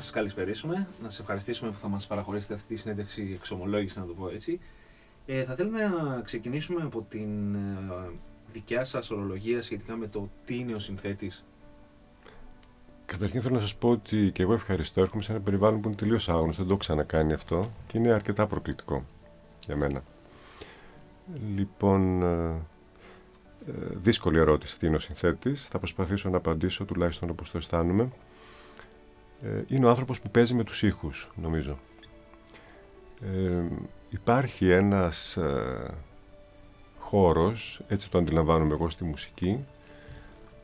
λοιπόν να σας καλησπερίσουμε, να σας ευχαριστήσουμε που θα μας παραχωρήσετε αυτή τη συνέντευξη εξομολόγηση, να το πω έτσι. Ε, θα θέλαμε να ξεκινήσουμε από την ε, δικιά σας ορολογία σχετικά με το τι είναι ο συνθέτης; Καταρχήν θέλω να σας πω ότι και εγώ ευχαριστώ. Έρχομαι σε ένα περιβάλλον που είναι τελείως άγνωστο, δεν το έχω ξανακάνει αυτό και είναι αρκετά προκλητικό για μένα. Λοιπόν, ε, ε, δύσκολη ερώτηση τι είναι ο συνθέτης. Θα προσπαθήσω να απαντήσω τουλάχιστον όπως το αισθάνομαι. Ε, είναι ο άνθρωπος που παίζει με τους ήχους, νομίζω. Ε, υπάρχει ένας ε, χώρος, έτσι το αντιλαμβάνομαι εγώ στη μουσική,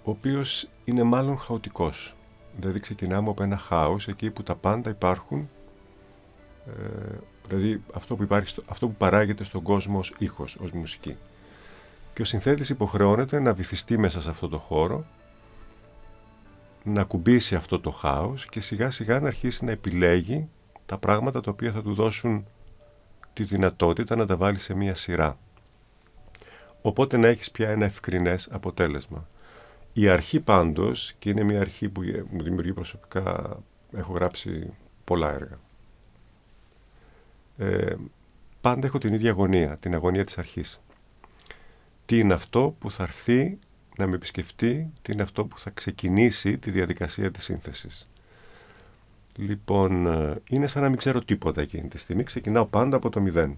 ο οποίος είναι μάλλον χαοτικός. Δηλαδή ξεκινάμε από ένα χάος, εκεί που τα πάντα υπάρχουν, ε, δηλαδή αυτό που, υπάρχει, αυτό που παράγεται στον κόσμο ως ήχος, ως μουσική. Και ο συνθέτης υποχρεώνεται να βυθιστεί μέσα σε αυτό το χώρο, να κουμπίσει αυτό το χάος και σιγά σιγά να αρχίσει να επιλέγει τα πράγματα τα οποία θα του δώσουν τη δυνατότητα να τα βάλει σε μία σειρά. Οπότε να έχεις πια ένα ευκρινές αποτέλεσμα. Η αρχή πάντως, και είναι μια αρχή που μου δημιουργεί προσωπικά, έχω γράψει πολλά έργα. Ε, πάντα έχω την ίδια αγωνία, την αγωνία της αρχής τι είναι αυτό που θα έρθει να με επισκεφτεί, τι είναι αυτό που θα ξεκινήσει τη διαδικασία της σύνθεσης. Λοιπόν, ε, είναι σαν να μην ξέρω τίποτα εκείνη τη στιγμή. Ξεκινάω πάντα από το μηδέν.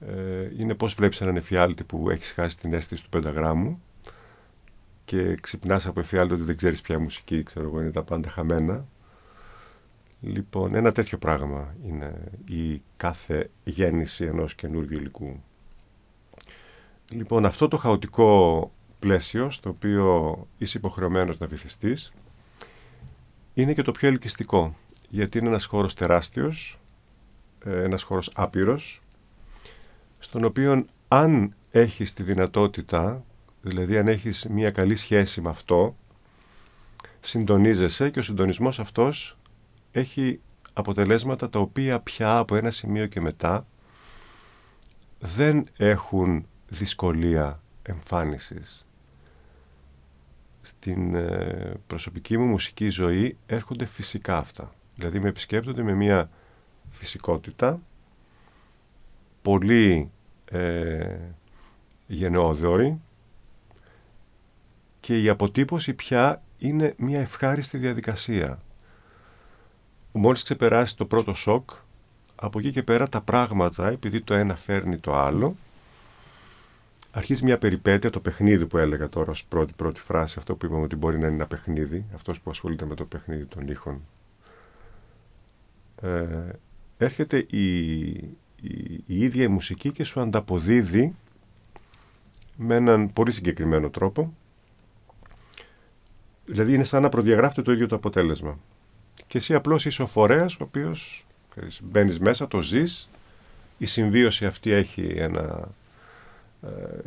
Ε, είναι πώς βλέπεις έναν εφιάλτη που έχεις χάσει την αίσθηση του πενταγράμμου και ξυπνάς από εφιάλτη ότι δεν ξέρεις ποια μουσική, ξέρω εγώ, είναι τα πάντα χαμένα. Λοιπόν, ένα τέτοιο πράγμα είναι η κάθε γέννηση ενός καινούργιου υλικού. Λοιπόν, αυτό το χαοτικό πλαίσιο στο οποίο είσαι υποχρεωμένος να βυθιστείς είναι και το πιο ελκυστικό γιατί είναι ένας χώρος τεράστιος, ε, ένας χώρος άπειρος στον οποίο αν έχεις τη δυνατότητα, δηλαδή αν έχεις μια καλή σχέση με αυτό συντονίζεσαι και ο συντονισμός αυτός έχει αποτελέσματα τα οποία πια από ένα σημείο και μετά δεν έχουν δυσκολία εμφάνισης. Στην ε, προσωπική μου μουσική ζωή έρχονται φυσικά αυτά. Δηλαδή με επισκέπτονται με μια φυσικότητα πολύ ε, γενναιόδορη και η αποτύπωση πια είναι μια ευχάριστη διαδικασία. Μόλις ξεπεράσει το πρώτο σοκ, από εκεί και πέρα τα πράγματα, επειδή το ένα φέρνει το άλλο, αρχίζει μια περιπέτεια, το παιχνίδι που έλεγα τώρα ως πρώτη, πρώτη φράση, αυτό που είπαμε ότι μπορεί να είναι ένα παιχνίδι, αυτός που ασχολείται με το παιχνίδι των ήχων. Ε, έρχεται η, η, η ίδια η μουσική και σου ανταποδίδει με έναν πολύ συγκεκριμένο τρόπο. Δηλαδή είναι σαν να προδιαγράφεται το ίδιο το αποτέλεσμα. Και εσύ απλώς είσαι ο φορέας ο οποίος μπαίνεις μέσα, το ζεις, η συμβίωση αυτή έχει ένα ε,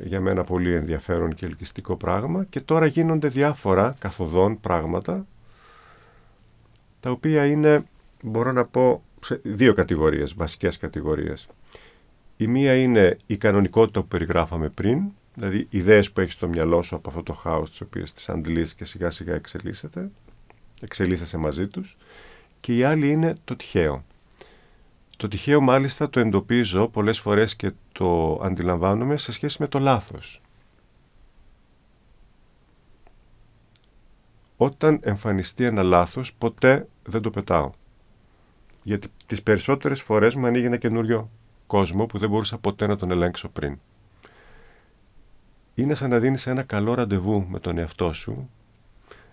για μένα πολύ ενδιαφέρον και ελκυστικό πράγμα και τώρα γίνονται διάφορα καθοδόν πράγματα τα οποία είναι, μπορώ να πω, σε δύο κατηγορίες, βασικές κατηγορίες. Η μία είναι η κανονικότητα που περιγράφαμε πριν, δηλαδή ιδέες που έχεις στο μυαλό σου από αυτό το χάος τις οποίες τις αντλείς και σιγά σιγά εξελίσσεται, εξελίσσεσαι μαζί τους. Και η άλλη είναι το τυχαίο. Το τυχαίο μάλιστα το εντοπίζω πολλές φορές και το αντιλαμβάνομαι σε σχέση με το λάθος. Όταν εμφανιστεί ένα λάθος, ποτέ δεν το πετάω. Γιατί τις περισσότερες φορές μου ανοίγει ένα καινούριο κόσμο που δεν μπορούσα ποτέ να τον ελέγξω πριν. Είναι σαν να δίνεις ένα καλό ραντεβού με τον εαυτό σου,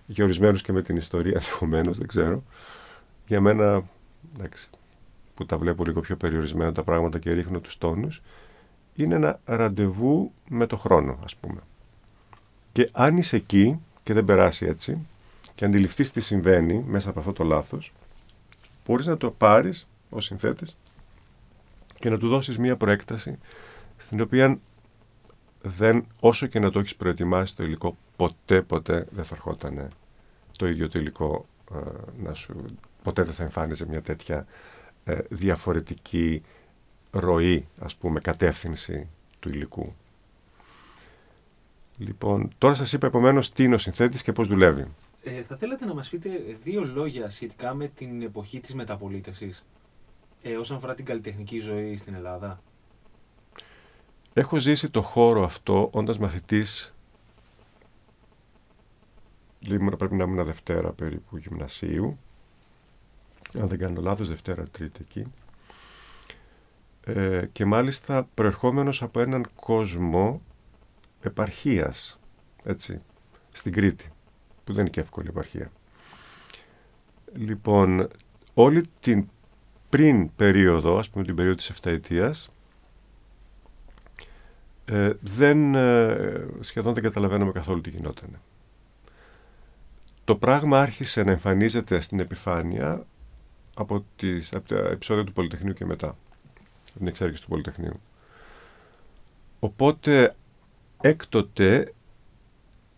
για ορισμένους και με την ιστορία ενδεχομένως, δεν ξέρω. Για μένα, εντάξει, που τα βλέπω λίγο πιο περιορισμένα τα πράγματα και ρίχνω τους τόνους, είναι ένα ραντεβού με το χρόνο, ας πούμε. Και αν είσαι εκεί και δεν περάσει έτσι και αντιληφθείς τι συμβαίνει μέσα από αυτό το λάθος, μπορείς να το πάρεις ως συνθέτης και να του δώσεις μία προέκταση στην οποία δεν, όσο και να το έχεις προετοιμάσει το υλικό, ποτέ ποτέ δεν θα ερχόταν το ίδιο το υλικό ε, να σου... Ποτέ δεν θα εμφάνιζε μια τέτοια ε, διαφορετική ροή, ας πούμε, κατεύθυνση του υλικού. Λοιπόν, τώρα σας είπα επομένως τι είναι ο συνθέτης και πώς δουλεύει. Ε, θα θέλατε να μας πείτε δύο λόγια σχετικά με την εποχή της μεταπολίτευσης ε, όσον αφορά την καλλιτεχνική ζωή στην Ελλάδα; Έχω ζήσει το χώρο αυτό όντας μαθητής Λίμωνα πρέπει να ήμουν Δευτέρα περίπου γυμνασίου. Αν δεν κάνω λάθος, Δευτέρα Τρίτη εκεί. Ε, και μάλιστα προερχόμενος από έναν κόσμο επαρχίας, έτσι, στην Κρήτη, που δεν είναι και εύκολη επαρχία. Λοιπόν, όλη την πριν περίοδο, ας πούμε την περίοδο της εφταετίας, ε, δεν, ε, σχεδόν δεν καταλαβαίνουμε καθόλου τι γινόταν. Το πράγμα άρχισε να εμφανίζεται στην επιφάνεια από, τις, από τα επεισόδια του Πολυτεχνείου και μετά, την εξάρτηση του Πολυτεχνείου. Οπότε έκτοτε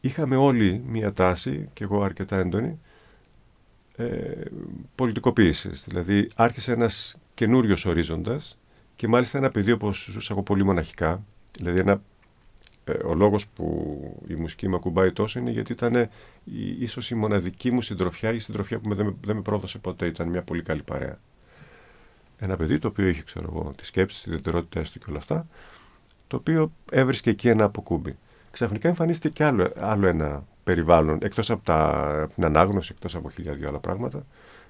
είχαμε όλοι μία τάση, και εγώ αρκετά έντονη, ε, πολιτικοποίησης. Δηλαδή άρχισε ένας καινούριος ορίζοντας και μάλιστα ένα παιδί όπως ζούσα εγώ πολύ μοναχικά, δηλαδή ένα, ε, ο λόγος που η μουσική με ακουμπάει τόσο είναι γιατί ήταν η, ίσως η μοναδική μου συντροφιά, η συντροφιά που με, δεν, δεν με πρόδωσε ποτέ, ήταν μια πολύ καλή παρέα. Ένα παιδί το οποίο είχε, ξέρω εγώ, τις σκέψεις, τις ιδιαιτερότητες του και όλα αυτά, το οποίο έβρισκε εκεί ένα αποκούμπι. Ξαφνικά εμφανίστηκε και άλλο, άλλο ένα περιβάλλον, εκτός από, τα, την ανάγνωση, εκτός από χιλιάδια άλλα πράγματα,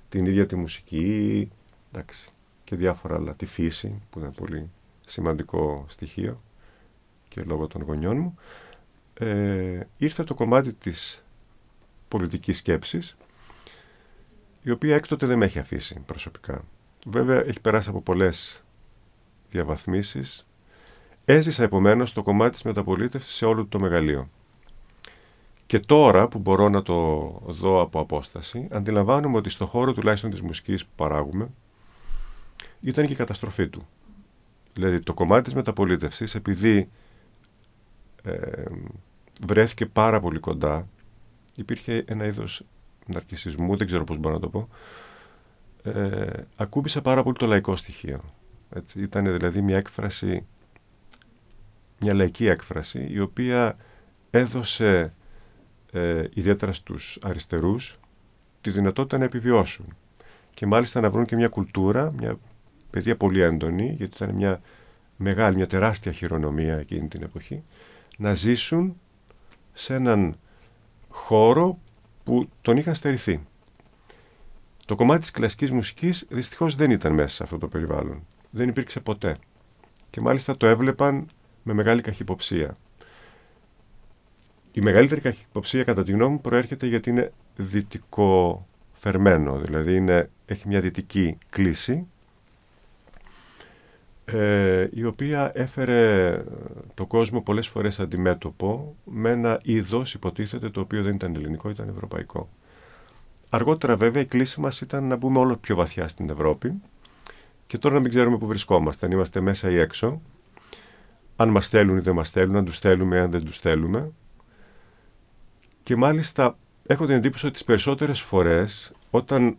την ίδια τη μουσική, εντάξει, και διάφορα άλλα, τη φύση, που είναι πολύ σημαντικό στοιχείο και λόγω των γονιών μου, ε, ήρθε το κομμάτι της πολιτικής σκέψης, η οποία έκτοτε δεν με έχει αφήσει προσωπικά. Βέβαια, έχει περάσει από πολλές διαβαθμίσεις. Έζησα επομένως το κομμάτι της μεταπολίτευσης σε όλο το μεγαλείο. Και τώρα που μπορώ να το δω από απόσταση, αντιλαμβάνομαι ότι στο χώρο τουλάχιστον της μουσικής που παράγουμε, ήταν και η καταστροφή του. Δηλαδή το κομμάτι της μεταπολίτευσης, επειδή ε, βρέθηκε πάρα πολύ κοντά, υπήρχε ένα είδος ναρκισισμού, δεν ξέρω πώς μπορώ να το πω, ε, ακούμπησε πάρα πολύ το λαϊκό στοιχείο. Έτσι. Ήταν δηλαδή μια έκφραση, μια λαϊκή έκφραση, η οποία έδωσε ε, ιδιαίτερα στους αριστερούς, τη δυνατότητα να επιβιώσουν. Και μάλιστα να βρουν και μια κουλτούρα, μια παιδεία πολύ έντονη, γιατί ήταν μια μεγάλη, μια τεράστια χειρονομία εκείνη την εποχή, να ζήσουν σε έναν χώρο που τον είχαν στερηθεί. Το κομμάτι της κλασικής μουσικής δυστυχώς δεν ήταν μέσα σε αυτό το περιβάλλον. Δεν υπήρξε ποτέ. Και μάλιστα το έβλεπαν με μεγάλη καχυποψία. Η μεγαλύτερη καχυποψία κατά τη γνώμη μου προέρχεται γιατί είναι δυτικό φερμένο, δηλαδή είναι, έχει μια δυτική κλίση ε, η οποία έφερε το κόσμο πολλές φορές αντιμέτωπο με ένα είδος υποτίθεται το οποίο δεν ήταν ελληνικό, ήταν ευρωπαϊκό. Αργότερα βέβαια η κλίση μας ήταν να μπούμε όλο πιο βαθιά στην Ευρώπη και τώρα να μην ξέρουμε που βρισκόμαστε, αν είμαστε μέσα ή έξω, αν μας θέλουν ή δεν μας θέλουν, αν τους θέλουμε ή αν δεν τους θέλουμε. Και μάλιστα έχω την εντύπωση ότι τις περισσότερες φορές όταν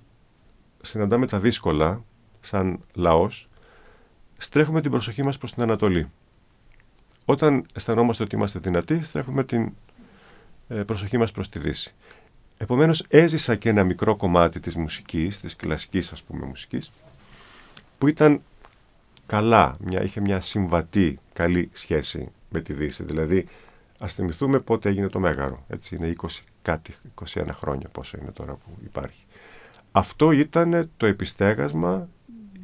συναντάμε τα δύσκολα σαν λαός, στρέφουμε την προσοχή μας προς την Ανατολή. Όταν αισθανόμαστε ότι είμαστε δυνατοί, στρέφουμε την ε, προσοχή μας προς τη Δύση. Επομένως έζησα και ένα μικρό κομμάτι της μουσικής, της κλασικής ας πούμε μουσικής, που ήταν καλά, μια, είχε μια συμβατή καλή σχέση με τη Δύση. Δηλαδή, ας θυμηθούμε πότε έγινε το Μέγαρο. Έτσι είναι 20 κάτι, 21 χρόνια πόσο είναι τώρα που υπάρχει. Αυτό ήταν το επιστέγασμα,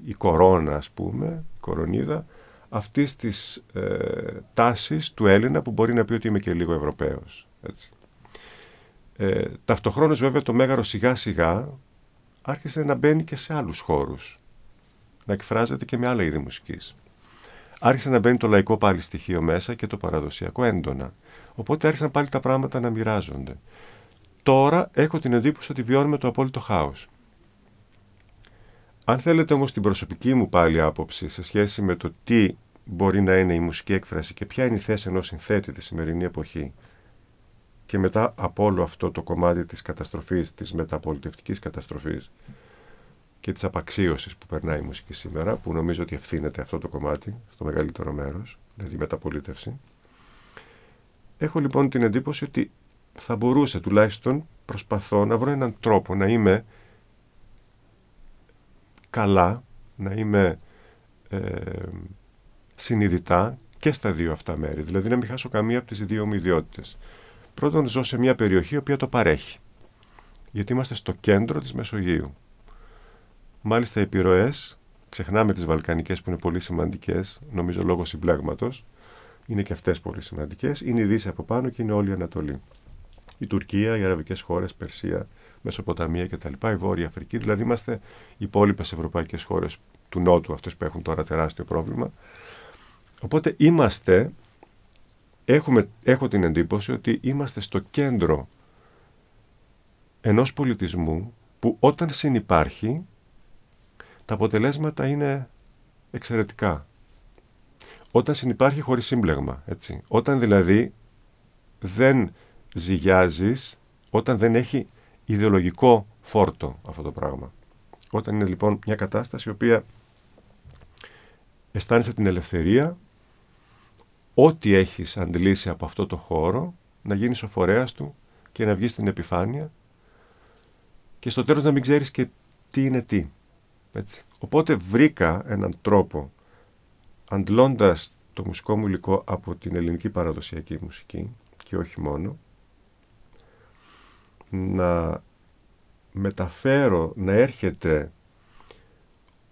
η κορώνα ας πούμε, η κορονίδα, αυτής της ε, τάσης του Έλληνα που μπορεί να πει ότι είμαι και λίγο Ευρωπαίος. Έτσι. Ε, ταυτοχρόνως βέβαια το Μέγαρο σιγά σιγά άρχισε να μπαίνει και σε άλλους χώρους. Να εκφράζεται και με άλλα είδη μουσικής. Άρχισε να μπαίνει το λαϊκό πάλι στοιχείο μέσα και το παραδοσιακό έντονα. Οπότε άρχισαν πάλι τα πράγματα να μοιράζονται. Τώρα έχω την εντύπωση ότι βιώνουμε το απόλυτο χάος. Αν θέλετε όμως την προσωπική μου πάλι άποψη σε σχέση με το τι μπορεί να είναι η μουσική έκφραση και ποια είναι η θέση ενός συνθέτη τη σημερινή εποχή και μετά από όλο αυτό το κομμάτι της καταστροφής, της μεταπολιτευτικής καταστροφής και της απαξίωσης που περνάει η μουσική σήμερα, που νομίζω ότι ευθύνεται αυτό το κομμάτι στο μεγαλύτερο μέρος, δηλαδή η μεταπολίτευση. Έχω λοιπόν την εντύπωση ότι θα μπορούσε τουλάχιστον προσπαθώ να βρω έναν τρόπο να είμαι καλά, να είμαι ε, συνειδητά και στα δύο αυτά μέρη. Δηλαδή να μην χάσω καμία από τις δύο μου ιδιότητες. Πρώτον, ζω σε μια περιοχή η οποία το παρέχει. Γιατί είμαστε στο κέντρο της Μεσογείου. Μάλιστα οι επιρροές, ξεχνάμε τις Βαλκανικές που είναι πολύ σημαντικές, νομίζω λόγω συμπλέγματος, είναι και αυτές πολύ σημαντικές, είναι η Δύση από πάνω και είναι όλη η Ανατολή. Η Τουρκία, οι αραβικές χώρες, Περσία, Μεσοποταμία κτλ. Η Βόρεια Αφρική, δηλαδή είμαστε οι υπόλοιπες ευρωπαϊκές χώρες του Νότου, αυτές που έχουν τώρα τεράστιο πρόβλημα. Οπότε είμαστε, έχουμε, έχω την εντύπωση ότι είμαστε στο κέντρο ενός πολιτισμού που όταν συνυπάρχει τα αποτελέσματα είναι εξαιρετικά. Όταν συνυπάρχει χωρίς σύμπλεγμα, έτσι. Όταν δηλαδή δεν ζυγιάζεις, όταν δεν έχει ιδεολογικό φόρτο αυτό το πράγμα. Όταν είναι λοιπόν μια κατάσταση η οποία αισθάνεσαι την ελευθερία ό,τι έχεις αντλήσει από αυτό το χώρο να γίνεις ο φορέας του και να βγεις στην επιφάνεια και στο τέλος να μην ξέρεις και τι είναι τι. Έτσι. Οπότε βρήκα έναν τρόπο αντλώντας το μουσικό μου υλικό από την ελληνική παραδοσιακή μουσική και όχι μόνο να μεταφέρω, να έρχεται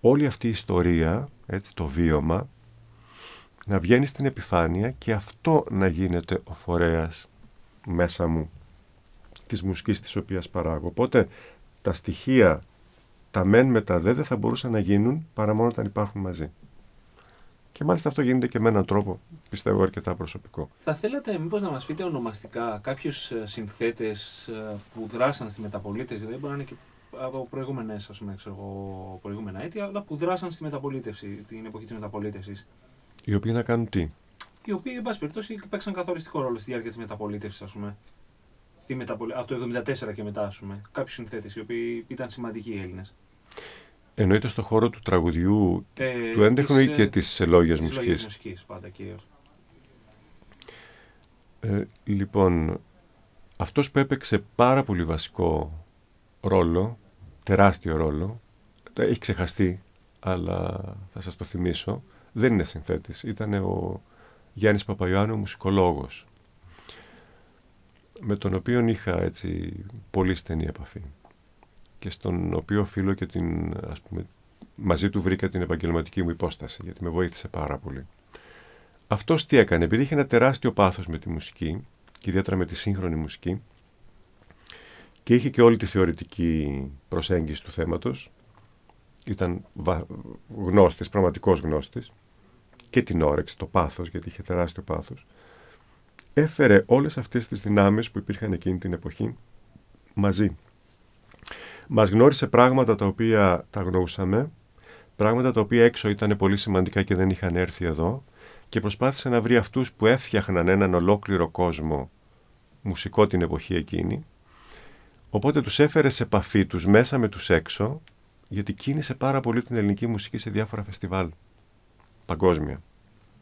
όλη αυτή η ιστορία, έτσι, το βίωμα, να βγαίνει στην επιφάνεια και αυτό να γίνεται ο φορέας μέσα μου της μουσικής της οποίας παράγω. Οπότε τα στοιχεία, τα μεν με τα δε δεν θα μπορούσαν να γίνουν παρά μόνο όταν υπάρχουν μαζί. Και μάλιστα αυτό γίνεται και με έναν τρόπο, πιστεύω, αρκετά προσωπικό. Θα θέλατε μήπως να μας πείτε ονομαστικά κάποιους ε, συνθέτες ε, που δράσαν στη μεταπολίτευση, δηλαδή μπορεί να είναι και από προηγούμενες, ας πούμε, ξέρω, προηγούμενα έτη, αλλά που δράσαν στη μεταπολίτευση, την εποχή της μεταπολίτευσης. Οι οποίοι να κάνουν τι; Οι οποίοι, εν πάση περιπτώσει, παίξαν καθοριστικό ρόλο στη διάρκεια της μεταπολίτευσης, ας πούμε. Στη μεταπολι... Από το 1974 και μετά, ας πούμε. Κάποιους συνθέτες οι οποίοι ήταν σημαντικοί οι Έλληνες. Εννοείται στο χώρο του τραγουδιού, ε, του έντεχνου ή και ε, της λόγιας μουσικής. Της μουσικής, πάντα κυρίως. Ε, λοιπόν, αυτός που έπαιξε πάρα πολύ βασικό ρόλο, τεράστιο ρόλο, έχει ξεχαστεί, αλλά θα σας το θυμίσω, δεν είναι συνθέτης. Ήταν ο Γιάννης Παπαϊωάννου, μουσικολόγος, με τον οποίο είχα έτσι πολύ στενή επαφή και στον οποίο οφείλω και την, ας πούμε, μαζί του βρήκα την επαγγελματική μου υπόσταση, γιατί με βοήθησε πάρα πολύ. Αυτός τι έκανε, επειδή είχε ένα τεράστιο πάθος με τη μουσική, και ιδιαίτερα με τη σύγχρονη μουσική, και είχε και όλη τη θεωρητική προσέγγιση του θέματος, ήταν γνώστης, πραγματικός γνώστης, και την όρεξη, το πάθος, γιατί είχε τεράστιο πάθος, έφερε όλες αυτές τις δυνάμεις που υπήρχαν εκείνη την εποχή μαζί. Μας γνώρισε πράγματα τα οποία τα γνώσαμε, πράγματα τα οποία έξω ήταν πολύ σημαντικά και δεν είχαν έρθει εδώ και προσπάθησε να βρει αυτούς που έφτιαχναν έναν ολόκληρο κόσμο μουσικό την εποχή εκείνη. Οπότε τους έφερε σε επαφή τους μέσα με τους έξω γιατί κίνησε πάρα πολύ την ελληνική μουσική σε διάφορα φεστιβάλ παγκόσμια.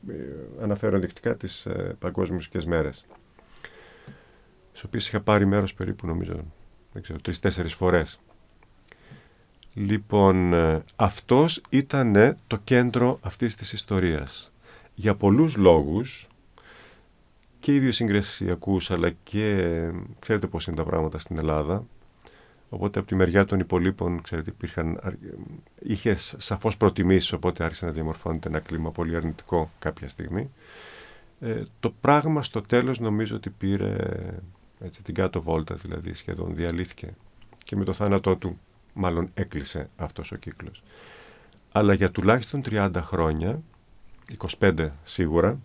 Ε, αναφέρω ενδεικτικά τις ε, παγκόσμιες μουσικές μέρες στις οποίες είχα πάρει μέρος περίπου νομίζω δεν ξέρω, τρεις-τέσσερις φορές. Λοιπόν, ε, αυτός ήταν το κέντρο αυτής της ιστορίας. Για πολλούς λόγους, και ιδιοσυγκρασιακούς, αλλά και ξέρετε πώς είναι τα πράγματα στην Ελλάδα, Οπότε από τη μεριά των υπολείπων, ξέρετε, υπήρχαν, είχε σαφώς προτιμήσεις, οπότε άρχισε να διαμορφώνεται ένα κλίμα πολύ αρνητικό κάποια στιγμή. Ε, το πράγμα στο τέλος νομίζω ότι πήρε έτσι, την κάτω βόλτα, δηλαδή σχεδόν διαλύθηκε και με το θάνατό του μάλλον έκλεισε αυτός ο κύκλος. Αλλά για τουλάχιστον 30 χρόνια, 25 σίγουρα,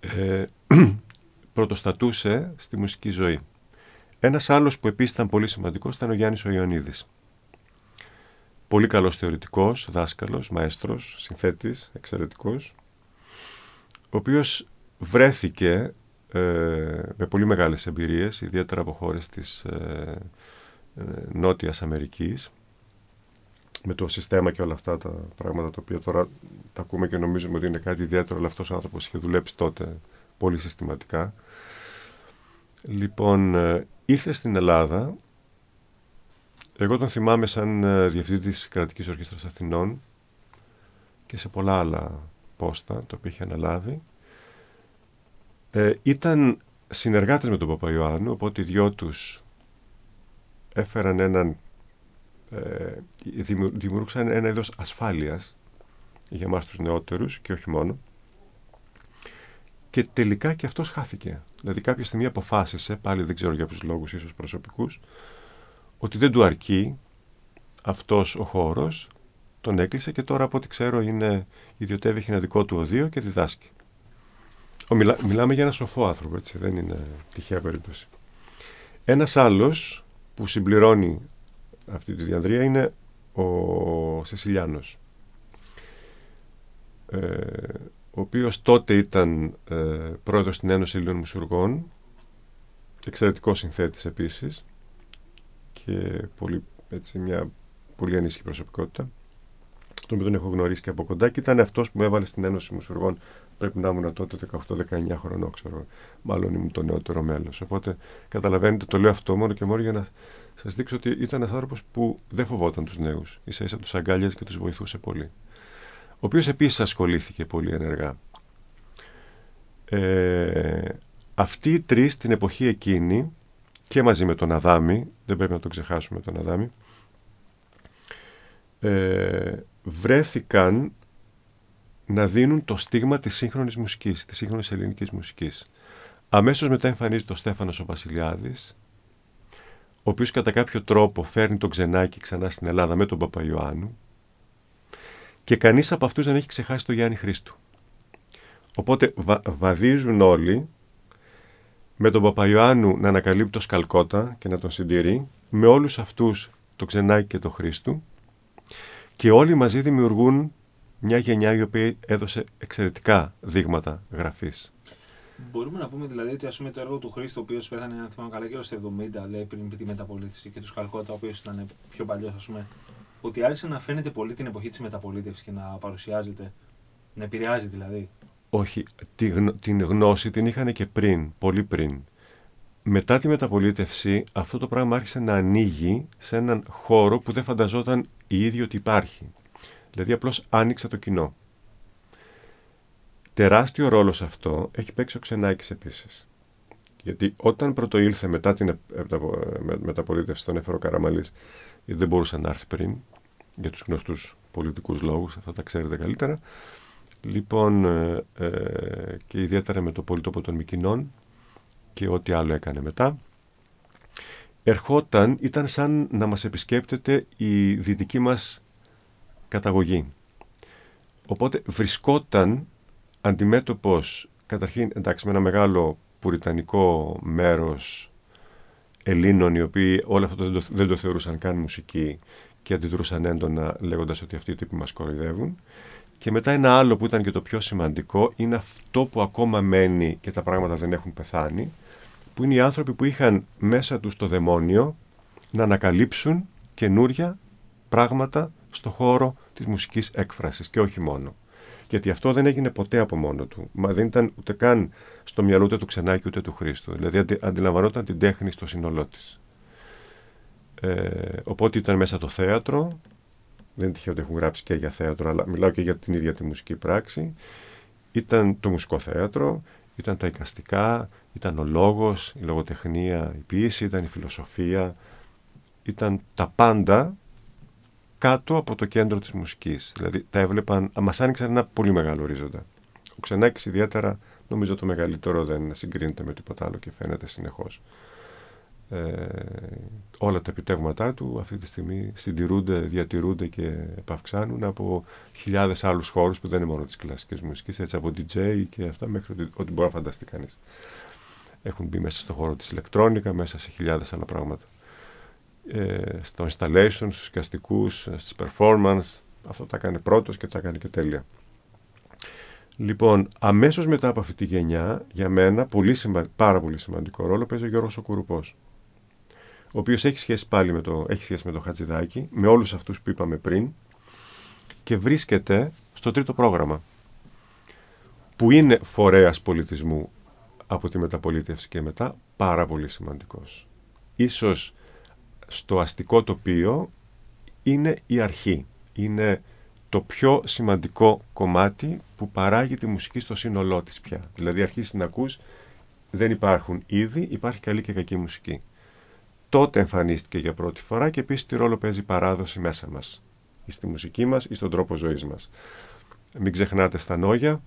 ε, πρωτοστατούσε στη μουσική ζωή. Ένας άλλος που επίσης ήταν πολύ σημαντικός ήταν ο Γιάννης ο Ιωνίδης. Πολύ καλός θεωρητικός, δάσκαλος, μαέστρος, συνθέτης, εξαιρετικός, ο οποίος βρέθηκε ε, με πολύ μεγάλες εμπειρίες, ιδιαίτερα από χώρες της ε, ε, Νότιας Αμερικής, με το συστήμα και όλα αυτά τα πράγματα τα οποία τώρα τα ακούμε και νομίζουμε ότι είναι κάτι ιδιαίτερο, αλλά αυτός ο άνθρωπος είχε δουλέψει τότε πολύ συστηματικά. Λοιπόν, ε, ήρθε στην Ελλάδα, εγώ τον θυμάμαι σαν ε, διευθυντή της Κρατικής Ορχήστρας Αθηνών και σε πολλά άλλα πόστα, το οποίο είχε αναλάβει. Ε, ήταν συνεργάτες με τον Παπαϊωάννου, οπότε οι δυο τους έφεραν έναν, ε, δημιούργησαν ένα είδος ασφάλειας για εμάς τους νεότερους και όχι μόνο. Και τελικά και αυτός χάθηκε. Δηλαδή κάποια στιγμή αποφάσισε, πάλι δεν ξέρω για ποιους λόγους ίσως προσωπικούς, ότι δεν του αρκεί αυτός ο χώρος, τον έκλεισε και τώρα από ό,τι ξέρω είναι ιδιωτεύει, έχει ένα δικό του οδείο και διδάσκει. Ο, μιλά, μιλάμε για ένα σοφό άνθρωπο, έτσι, δεν είναι τυχαία περίπτωση. Ένας άλλος που συμπληρώνει αυτή τη διανδρία είναι ο Σεσιλιάνος, ε, ο οποίος τότε ήταν ε, πρόεδρος στην Ένωση Ελλήνων Μουσουργών, εξαιρετικός συνθέτης επίσης και πολύ, έτσι, μια πολύ ανήσυχη προσωπικότητα τον οποίο τον έχω γνωρίσει και από κοντά και ήταν αυτός που με έβαλε στην Ένωση Μουσουργών. Πρέπει να ήμουν τότε 18-19 χρονών, ξέρω. Μάλλον ήμουν το νεότερο μέλος. Οπότε καταλαβαίνετε, το λέω αυτό μόνο και μόνο για να σας δείξω ότι ήταν ένας άνθρωπος που δεν φοβόταν τους νέους. σα ίσα τους αγκάλιαζε και τους βοηθούσε πολύ. Ο οποίος επίσης ασχολήθηκε πολύ ενεργά. Ε, αυτοί οι τρεις την εποχή εκείνη και μαζί με τον Αδάμι, δεν πρέπει να τον ξεχάσουμε τον Αδάμι, ε, βρέθηκαν να δίνουν το στίγμα της σύγχρονης μουσικής, της σύγχρονης ελληνικής μουσικής. Αμέσως μετά εμφανίζεται ο Στέφανος ο Βασιλιάδης, ο οποίος κατά κάποιο τρόπο φέρνει τον Ξενάκη ξανά στην Ελλάδα με τον Παπαϊωάννου και κανείς από αυτούς δεν έχει ξεχάσει τον Γιάννη Χρήστου. Οπότε βαδίζουν όλοι με τον Παπαϊωάννου να ανακαλύπτει το Σκαλκότα και να τον συντηρεί, με όλους αυτούς το Ξενάκη και το Χρήστου και όλοι μαζί δημιουργούν μια γενιά η οποία έδωσε εξαιρετικά δείγματα γραφής. Μπορούμε να πούμε δηλαδή ότι ας πούμε, το έργο του Χρήστο, ο οποίος πέθανε, αν θυμάμαι καλά, και στο 70, δηλαδή πριν τη μεταπολίτευση και τους Καλκότα, ο οποίος ήταν πιο παλιός, ας πούμε, ότι άρχισε να φαίνεται πολύ την εποχή της μεταπολίτευσης και να παρουσιάζεται, να επηρεάζει δηλαδή. Όχι, την γνώση την είχαν και πριν, πολύ πριν μετά τη μεταπολίτευση αυτό το πράγμα άρχισε να ανοίγει σε έναν χώρο που δεν φανταζόταν η ίδια ότι υπάρχει. Δηλαδή απλώς άνοιξε το κοινό. Τεράστιο ρόλο σε αυτό έχει παίξει ο Ξενάκης επίσης. Γιατί όταν πρωτοήλθε μετά την μεταπολίτευση στον Έφερο Καραμαλής, δεν μπορούσε να έρθει πριν, για τους γνωστούς πολιτικούς λόγους, αυτά τα ξέρετε καλύτερα, λοιπόν, ε, ε, και ιδιαίτερα με το πολίτοπο των Μικινών, και ό,τι άλλο έκανε μετά, ερχόταν, ήταν σαν να μας επισκέπτεται η δυτική μας καταγωγή. Οπότε βρισκόταν αντιμέτωπος, καταρχήν εντάξει με ένα μεγάλο πουριτανικό μέρος Ελλήνων οι οποίοι όλα αυτό δεν το, δεν το θεωρούσαν καν μουσική και αντιδρούσαν έντονα λέγοντας ότι αυτοί οι τύποι μας κοροϊδεύουν και μετά ένα άλλο που ήταν και το πιο σημαντικό είναι αυτό που ακόμα μένει και τα πράγματα δεν έχουν πεθάνει που είναι οι άνθρωποι που είχαν μέσα τους το δαιμόνιο να ανακαλύψουν καινούρια πράγματα στο χώρο της μουσικής έκφρασης και όχι μόνο. Γιατί αυτό δεν έγινε ποτέ από μόνο του. Μα δεν ήταν ούτε καν στο μυαλό ούτε του Ξενάκη ούτε του Χρήστου. Δηλαδή αντι, αντιλαμβανόταν την τέχνη στο σύνολό της. Ε, οπότε ήταν μέσα το θέατρο. Δεν τυχαίο ότι έχουν γράψει και για θέατρο, αλλά μιλάω και για την ίδια τη μουσική πράξη. Ήταν το μουσικό θέατρο, ήταν τα εικαστικά, ήταν ο λόγος, η λογοτεχνία, η ποίηση, ήταν η φιλοσοφία, ήταν τα πάντα κάτω από το κέντρο της μουσικής. Δηλαδή τα έβλεπαν, μας άνοιξαν ένα πολύ μεγάλο ορίζοντα. Ο Ξενάκης ιδιαίτερα, νομίζω το μεγαλύτερο δεν συγκρίνεται με τίποτα άλλο και φαίνεται συνεχώς. Ε, όλα τα επιτεύγματά του αυτή τη στιγμή συντηρούνται, διατηρούνται και επαυξάνουν από χιλιάδες άλλους χώρους που δεν είναι μόνο της κλασικής μουσικής, έτσι από DJ και αυτά μέχρι ό,τι, ό,τι μπορεί να φανταστεί κανείς. Έχουν μπει μέσα στον χώρο της ηλεκτρόνικα, μέσα σε χιλιάδες άλλα πράγματα. Ε, στο installation, στους οικαστικούς, στις performance, αυτό τα κάνει πρώτος και τα κάνει και τέλεια. Λοιπόν, αμέσως μετά από αυτή τη γενιά, για μένα, πολύ πάρα πολύ σημαντικό ρόλο παίζει ο Γιώργος Κουρουπός ο οποίος έχει σχέση πάλι με το, έχει σχέση με το Χατζηδάκι, με όλους αυτούς που είπαμε πριν και βρίσκεται στο τρίτο πρόγραμμα που είναι φορέας πολιτισμού από τη μεταπολίτευση και μετά πάρα πολύ σημαντικός. ίσως στο αστικό τοπίο είναι η αρχή. Είναι το πιο σημαντικό κομμάτι που παράγει τη μουσική στο σύνολό της πια. Δηλαδή αρχίσεις να ακούς, δεν υπάρχουν ήδη, υπάρχει καλή και κακή μουσική. Τότε εμφανίστηκε για πρώτη φορά και επίσης τι ρόλο παίζει η παράδοση μέσα μας. Ή στη μουσική μας ή στον τρόπο ζωής μας. Μην ξεχνάτε στα Νόγια,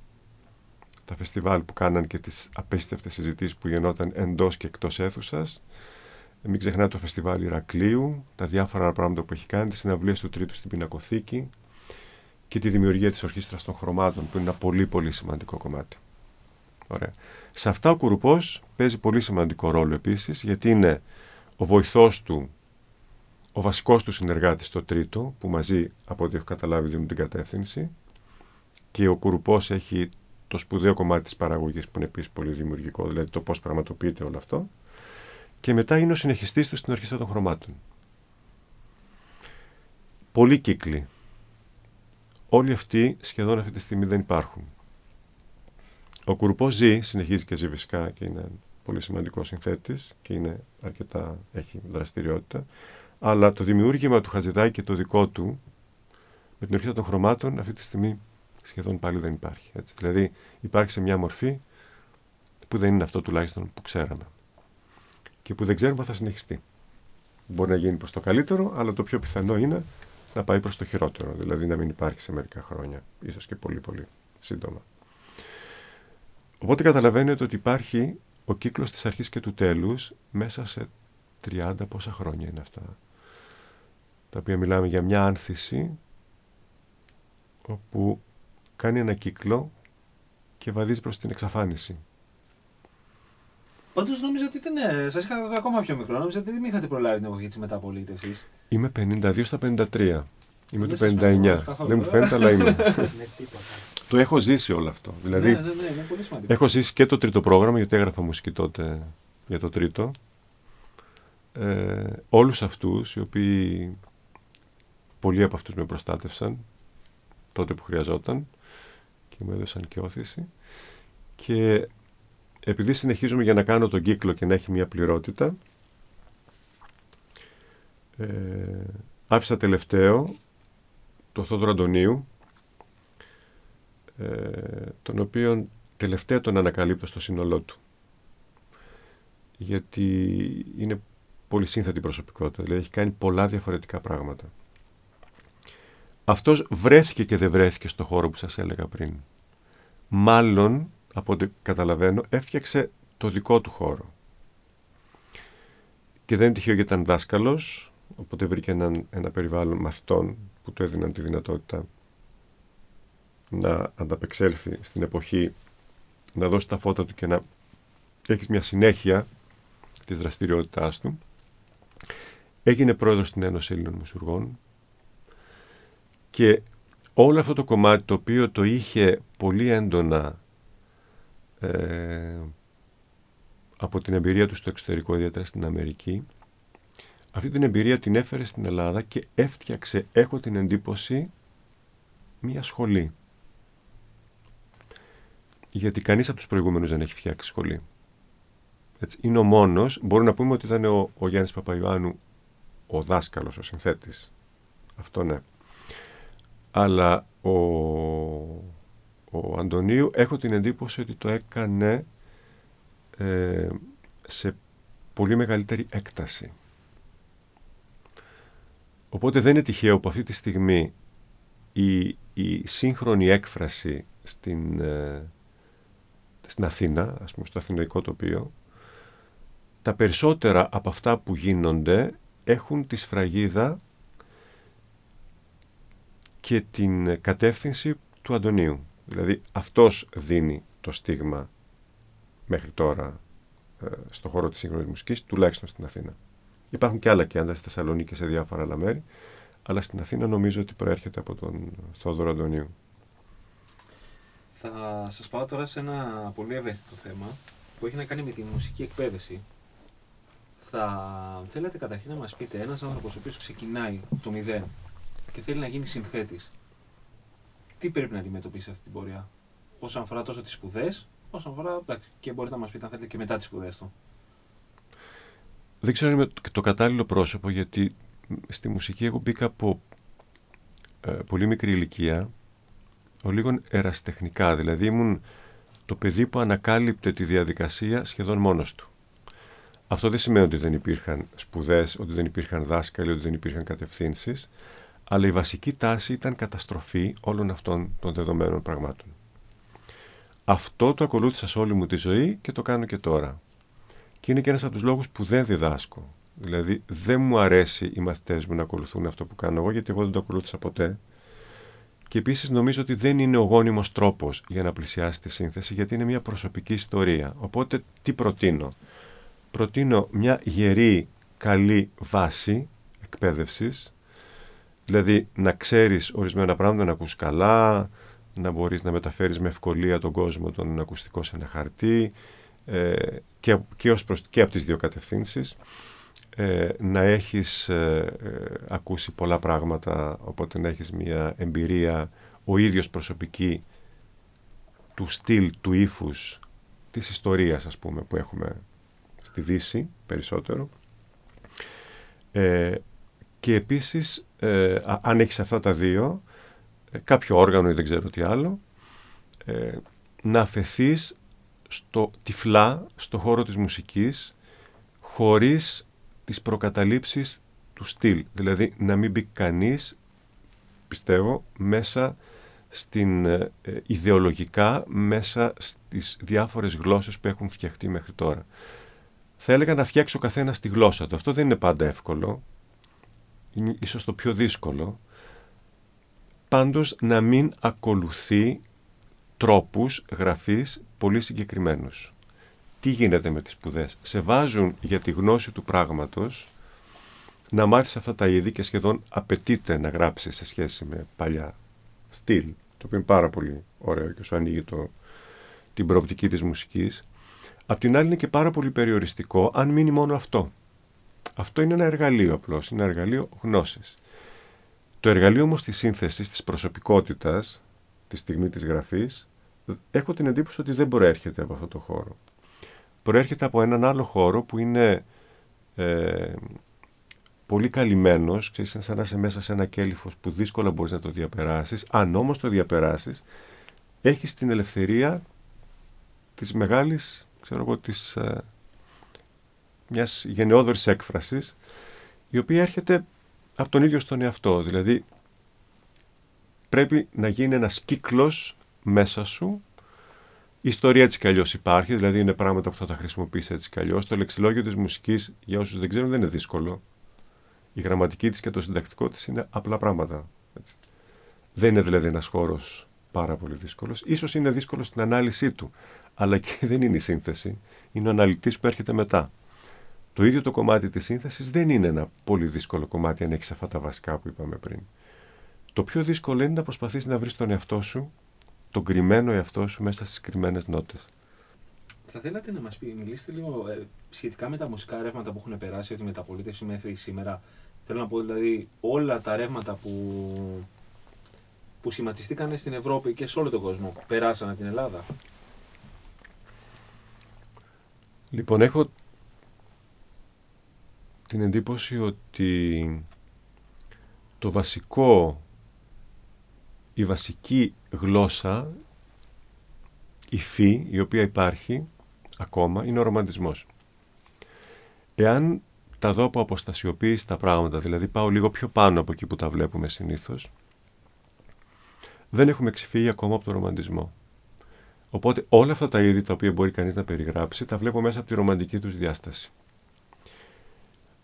τα φεστιβάλ που κάναν και τις απίστευτες συζητήσεις που γινόταν εντός και εκτός αίθουσας. Μην ξεχνάτε το φεστιβάλ Ηρακλείου, τα διάφορα πράγματα που έχει κάνει, τις συναυλίες του Τρίτου στην Πινακοθήκη και τη δημιουργία της Ορχήστρας των Χρωμάτων, που είναι ένα πολύ πολύ σημαντικό κομμάτι. Ωραία. Σε αυτά ο Κουρουπός παίζει πολύ σημαντικό ρόλο επίσης, γιατί είναι ο βοηθός του, ο βασικός του συνεργάτης στο τρίτο, που μαζί από ό,τι έχω καταλάβει δίνουν την κατεύθυνση, και ο Κουρουπός έχει το σπουδαίο κομμάτι της παραγωγής που είναι επίσης πολύ δημιουργικό, δηλαδή το πώς πραγματοποιείται όλο αυτό. Και μετά είναι ο συνεχιστής του στην Ορχήστρα των Χρωμάτων. Πολλοί κύκλοι. Όλοι αυτοί σχεδόν αυτή τη στιγμή δεν υπάρχουν. Ο Κουρουπός ζει, συνεχίζει και ζει φυσικά και είναι πολύ σημαντικός συνθέτης και είναι αρκετά, έχει δραστηριότητα. Αλλά το δημιούργημα του Χατζηδάκη και το δικό του με την Ορχήστρα των Χρωμάτων αυτή τη στιγμή σχεδόν πάλι δεν υπάρχει. Έτσι. Δηλαδή υπάρχει σε μια μορφή που δεν είναι αυτό τουλάχιστον που ξέραμε. Και που δεν ξέρουμε θα συνεχιστεί. Μπορεί να γίνει προς το καλύτερο, αλλά το πιο πιθανό είναι να πάει προς το χειρότερο. Δηλαδή να μην υπάρχει σε μερικά χρόνια. Ίσως και πολύ πολύ σύντομα. Οπότε καταλαβαίνετε ότι υπάρχει ο κύκλος της αρχής και του τέλους μέσα σε 30 πόσα χρόνια είναι αυτά. Τα οποία μιλάμε για μια άνθηση όπου κάνει ένα κύκλο και βαδίζει προς την εξαφάνιση. Πάντω νόμιζα ότι ήταν. Ε, Σας είχα ακόμα πιο μικρό. Νόμιζα ότι δεν είχατε προλάβει την εποχή τη μεταπολίτευση. Είμαι 52 στα 53. Είμαι Δεν το σας 59. φαίνεται καθόλου, Δεν μου ε. φαίνεται, αλλά είμαι. Με τίποτα. το έχω ζήσει όλο αυτό. Δηλαδή, ναι, ναι, ναι, είναι πολύ σημαντικό. έχω ζήσει και το τρίτο πρόγραμμα, γιατί έγραφα μουσική τότε για το τρίτο. Ε, όλους αυτούς, οι οποίοι πολλοί από αυτούς με προστάτευσαν τότε που χρειαζόταν και μου έδωσαν και όθηση. Και επειδή συνεχίζουμε για να κάνω τον κύκλο και να έχει μια πληρότητα, ε, άφησα τελευταίο το Θόδωρο Αντωνίου, ε, τον οποίο τελευταία τον ανακαλύπτω στο σύνολό του. Γιατί είναι πολύ σύνθετη προσωπικότητα, δηλαδή έχει κάνει πολλά διαφορετικά πράγματα. Αυτός βρέθηκε και δεν βρέθηκε στο χώρο που σας έλεγα πριν. Μάλλον, από ό,τι καταλαβαίνω, έφτιαξε το δικό του χώρο. Και δεν είναι τυχαίο γιατί ήταν δάσκαλος, οπότε βρήκε έναν, ένα περιβάλλον μαθητών που του έδιναν τη δυνατότητα να ανταπεξέλθει στην εποχή, να δώσει τα φώτα του και να έχει μια συνέχεια της δραστηριότητάς του. Έγινε πρόεδρος στην Ένωση Έλληνων Μουσουργών και όλο αυτό το κομμάτι το οποίο το είχε πολύ έντονα ε, από την εμπειρία του στο εξωτερικό, ιδιαίτερα στην Αμερική, αυτή την εμπειρία την έφερε στην Ελλάδα και έφτιαξε, έχω την εντύπωση, μία σχολή. Γιατί κανείς από τους προηγούμενους δεν έχει φτιάξει σχολή. Έτσι, είναι ο μόνος, μπορούμε να πούμε ότι ήταν ο, ο Γιάννης Παπαϊωάννου ο δάσκαλος, ο συνθέτης. Αυτό ναι. Αλλά ο, ο Αντωνίου έχω την εντύπωση ότι το έκανε ε, σε πολύ μεγαλύτερη έκταση. Πούμε δεν είναι τυχαίο που αυτή τη στιγμή η, η σύγχρονη έκφραση στην, ε, στην Αθήνα, ας πούμε στο αθηναϊκό τοπίο, τα περισσότερα από αυτά που γίνονται έχουν τη σφραγίδα και την κατεύθυνση του Αντωνίου. Δηλαδή αυτός δίνει το στίγμα μέχρι τώρα ε, στο χώρο της σύγχρονης μουσικής, τουλάχιστον στην Αθήνα. Υπάρχουν και άλλα κέντρα στη Θεσσαλονίκη και σε διάφορα άλλα μέρη, αλλά στην Αθήνα νομίζω ότι προέρχεται από τον Θόδωρο Αντωνίου. Θα σας πάω τώρα σε ένα πολύ ευαίσθητο θέμα που έχει να κάνει με τη μουσική εκπαίδευση. Θα θέλετε καταρχήν να μας πείτε ένας άνθρωπος ο οποίος ξεκινάει το μηδέν και θέλει να γίνει συνθέτης. Τι πρέπει να αντιμετωπίσει αυτή την πορεία; Όσον αφορά τόσο τις σπουδές, όσον αφορά, εντάξει, και μπορείτε να μας πείτε αν θέλετε και μετά τις σπουδές του. δεν ξέρω αν είμαι το κατάλληλο πρόσωπο γιατί στη μουσική εγώ μπήκα από ε, πολύ μικρή ηλικία ο λίγο εραστεχνικά, δηλαδή ήμουν το παιδί που ανακάλυπτε τη διαδικασία σχεδόν μόνος του. Αυτό δεν σημαίνει ότι δεν υπήρχαν σπουδές, ότι δεν υπήρχαν δάσκαλοι, ότι δεν υπήρχαν κατευθύνσεις, αλλά η βασική τάση ήταν καταστροφή όλων αυτών των δεδομένων πραγμάτων. Αυτό το ακολούθησα σε όλη μου τη ζωή και το κάνω και τώρα. Και είναι και ένας από τους λόγους που δεν διδάσκω. Δηλαδή δεν μου αρέσει οι μαθητές μου να ακολουθούν αυτό που κάνω εγώ, γιατί εγώ δεν το ακολούθησα ποτέ. Και επίσης νομίζω ότι δεν είναι ο γόνιμος τρόπος για να πλησιάσει τη σύνθεση, γιατί είναι μια προσωπική ιστορία. Οπότε τι προτείνω; Προτείνω μια γερή, καλή βάση εκπαίδευσης, δηλαδή να ξέρεις ορισμένα πράγματα, να ακούς καλά, να μπορείς να μεταφέρεις με ευκολία τον κόσμο τον ακουστικό σε ένα χαρτί ε, και, και, ως προς, και από τις δύο κατευθύνσεις ε, να έχεις ε, ε, ακούσει πολλά πράγματα, οπότε να έχεις μια εμπειρία ο ίδιος προσωπική του στυλ, του ύφους, της ιστορίας ας πούμε που έχουμε στη Δύση περισσότερο. και επίσης, αν έχεις αυτά τα δύο, κάποιο όργανο ή δεν ξέρω τι άλλο, να αφαιθείς στο, τυφλά στο χώρο της μουσικής χωρίς τις προκαταλήψεις του στυλ. Δηλαδή να μην μπει κανείς, πιστεύω, μέσα στην ε, ιδεολογικά, μέσα στις διάφορες γλώσσες που έχουν φτιαχτεί μέχρι τώρα. Θα έλεγα να φτιάξει ο καθένας τη γλώσσα του. Αυτό δεν είναι πάντα εύκολο. Είναι ίσως το πιο δύσκολο. Πάντως να μην ακολουθεί τρόπους γραφής πολύ συγκεκριμένους τι γίνεται με τις σπουδές; Σε βάζουν για τη γνώση του πράγματος να μάθεις αυτά τα είδη και σχεδόν απαιτείται να γράψεις σε σχέση με παλιά στυλ, το οποίο είναι πάρα πολύ ωραίο και σου ανοίγει το, την προοπτική της μουσικής. Απ' την άλλη είναι και πάρα πολύ περιοριστικό αν μείνει μόνο αυτό. Αυτό είναι ένα εργαλείο απλώς, είναι ένα εργαλείο γνώσης. Το εργαλείο όμως της σύνθεσης, της προσωπικότητας, τη στιγμή της γραφής, έχω την εντύπωση ότι δεν προέρχεται από αυτό το χώρο προέρχεται από έναν άλλο χώρο που είναι ε, πολύ καλυμμένος, ξέρεις, σαν να είσαι μέσα σε ένα κέλυφος που δύσκολα μπορείς να το διαπεράσεις. Αν όμως το διαπεράσεις, έχεις την ελευθερία της μεγάλης, ξέρω εγώ, της, ε, μιας γενναιόδορης έκφρασης, η οποία έρχεται από τον ίδιο στον εαυτό. Δηλαδή, πρέπει να γίνει ένας κύκλος μέσα σου η ιστορία έτσι κι αλλιώς υπάρχει, δηλαδή είναι πράγματα που θα τα χρησιμοποιήσεις έτσι κι αλλιώς. Το λεξιλόγιο της μουσικής, για όσους δεν ξέρουν, δεν είναι δύσκολο. Η γραμματική της και το συντακτικό της είναι απλά πράγματα. Έτσι. Δεν είναι δηλαδή ένας χώρος πάρα πολύ δύσκολος. σω είναι δύσκολο στην ανάλυση του. Αλλά και δεν είναι η σύνθεση. Είναι ο αναλυτής που έρχεται μετά. Το ίδιο το κομμάτι της σύνθεσης δεν είναι ένα πολύ δύσκολο κομμάτι αν έχεις αυτά τα βασικά που είπαμε πριν. Το πιο δύσκολο είναι να προσπαθήσει να βρεις τον εαυτό σου τον κρυμμένο εαυτό σου μέσα στις κρυμμένες νότες. Θα θέλατε να μας πει, μιλήσετε λίγο ε, σχετικά με τα μουσικά ρεύματα που έχουν περάσει από τη μεταπολίτευση μέχρι σήμερα. Θέλω να πω δηλαδή όλα τα ρεύματα που, που σχηματιστήκαν στην Ευρώπη και σε όλο τον κόσμο περάσαν από την Ελλάδα. Λοιπόν, έχω την εντύπωση ότι το βασικό η βασική γλώσσα, η φύ, η οποία υπάρχει ακόμα, είναι ο ρομαντισμός. Εάν τα δω από αποστασιοποίηση τα πράγματα, δηλαδή πάω λίγο πιο πάνω από εκεί που τα βλέπουμε συνήθως, δεν έχουμε ξεφύγει ακόμα από τον ρομαντισμό. Οπότε όλα αυτά τα είδη τα οποία μπορεί κανείς να περιγράψει, τα βλέπω μέσα από τη ρομαντική τους διάσταση.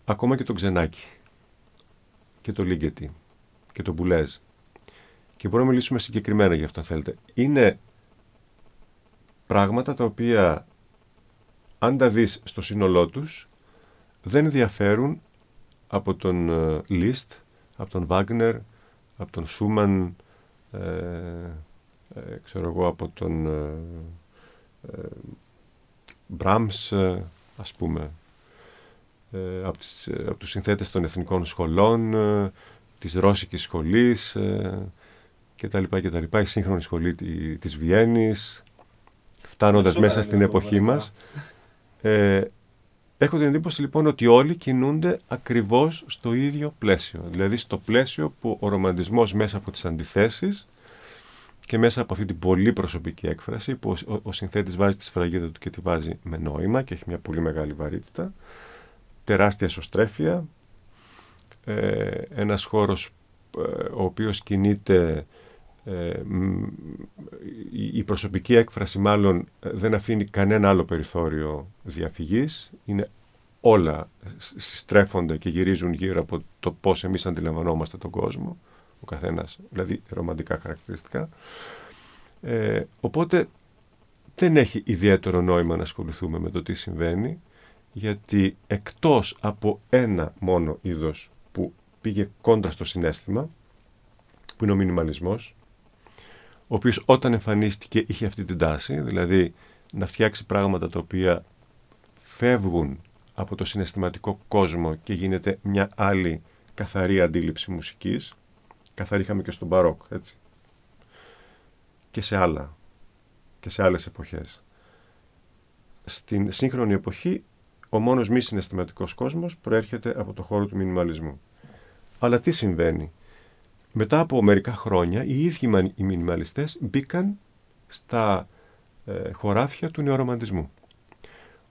Ακόμα και το ξενάκι και το λίγκετι και το μπουλέζ και μπορούμε να μιλήσουμε συγκεκριμένα για αυτό θέλετε. Είναι πράγματα τα οποία αν τα δεις στο σύνολό τους δεν διαφέρουν από τον Λίστ, ε, από τον Βάγνερ, από τον Σούμαν, ε, ε, ξέρω εγώ, από τον ε, ε Μπράμς, ας πούμε, από, τις, από τους συνθέτες των εθνικών σχολών, της Ρώσικης σχολής, και τα λοιπά και τα λοιπά, η σύγχρονη σχολή της Βιέννης, φτάνοντας μέσα στην εποχή μας. Ε, Έχω την εντύπωση λοιπόν ότι όλοι κινούνται ακριβώς στο ίδιο πλαίσιο. Δηλαδή στο πλαίσιο που ο ρομαντισμός μέσα από τις αντιθέσεις και μέσα από αυτή την πολύ προσωπική έκφραση που ο, ο συνθέτης βάζει τη σφραγίδα του και τη βάζει με νόημα και έχει μια πολύ μεγάλη βαρύτητα, τεράστια εσωστρέφεια, ε, ένας χώρος ε, ο οποίος κινείται ε, η προσωπική έκφραση μάλλον ε, δεν αφήνει κανένα άλλο περιθώριο διαφυγής. Είναι όλα συστρέφονται και γυρίζουν γύρω από το πώς εμείς αντιλαμβανόμαστε τον κόσμο, ο καθένας, δηλαδή ρομαντικά χαρακτηριστικά. Ε, οπότε δεν έχει ιδιαίτερο νόημα να ασχοληθούμε με το τι συμβαίνει, γιατί εκτός από ένα μόνο είδος που πήγε κόντρα στο συνέστημα, που είναι ο μινιμαλισμός, ο οποίος όταν εμφανίστηκε είχε αυτή την τάση, δηλαδή να φτιάξει πράγματα τα οποία φεύγουν από το συναισθηματικό κόσμο και γίνεται μια άλλη καθαρή αντίληψη μουσικής. Καθαρή είχαμε και στον Μπαρόκ, έτσι. Και σε άλλα, και σε άλλες εποχές. Στην σύγχρονη εποχή, ο μόνος μη συναισθηματικός κόσμος προέρχεται από το χώρο του μινιμαλισμού. Αλλά τι συμβαίνει; Μετά από μερικά χρόνια οι ίδιοι οι μινιμαλιστές μπήκαν στα ε, χωράφια του νεορομαντισμού.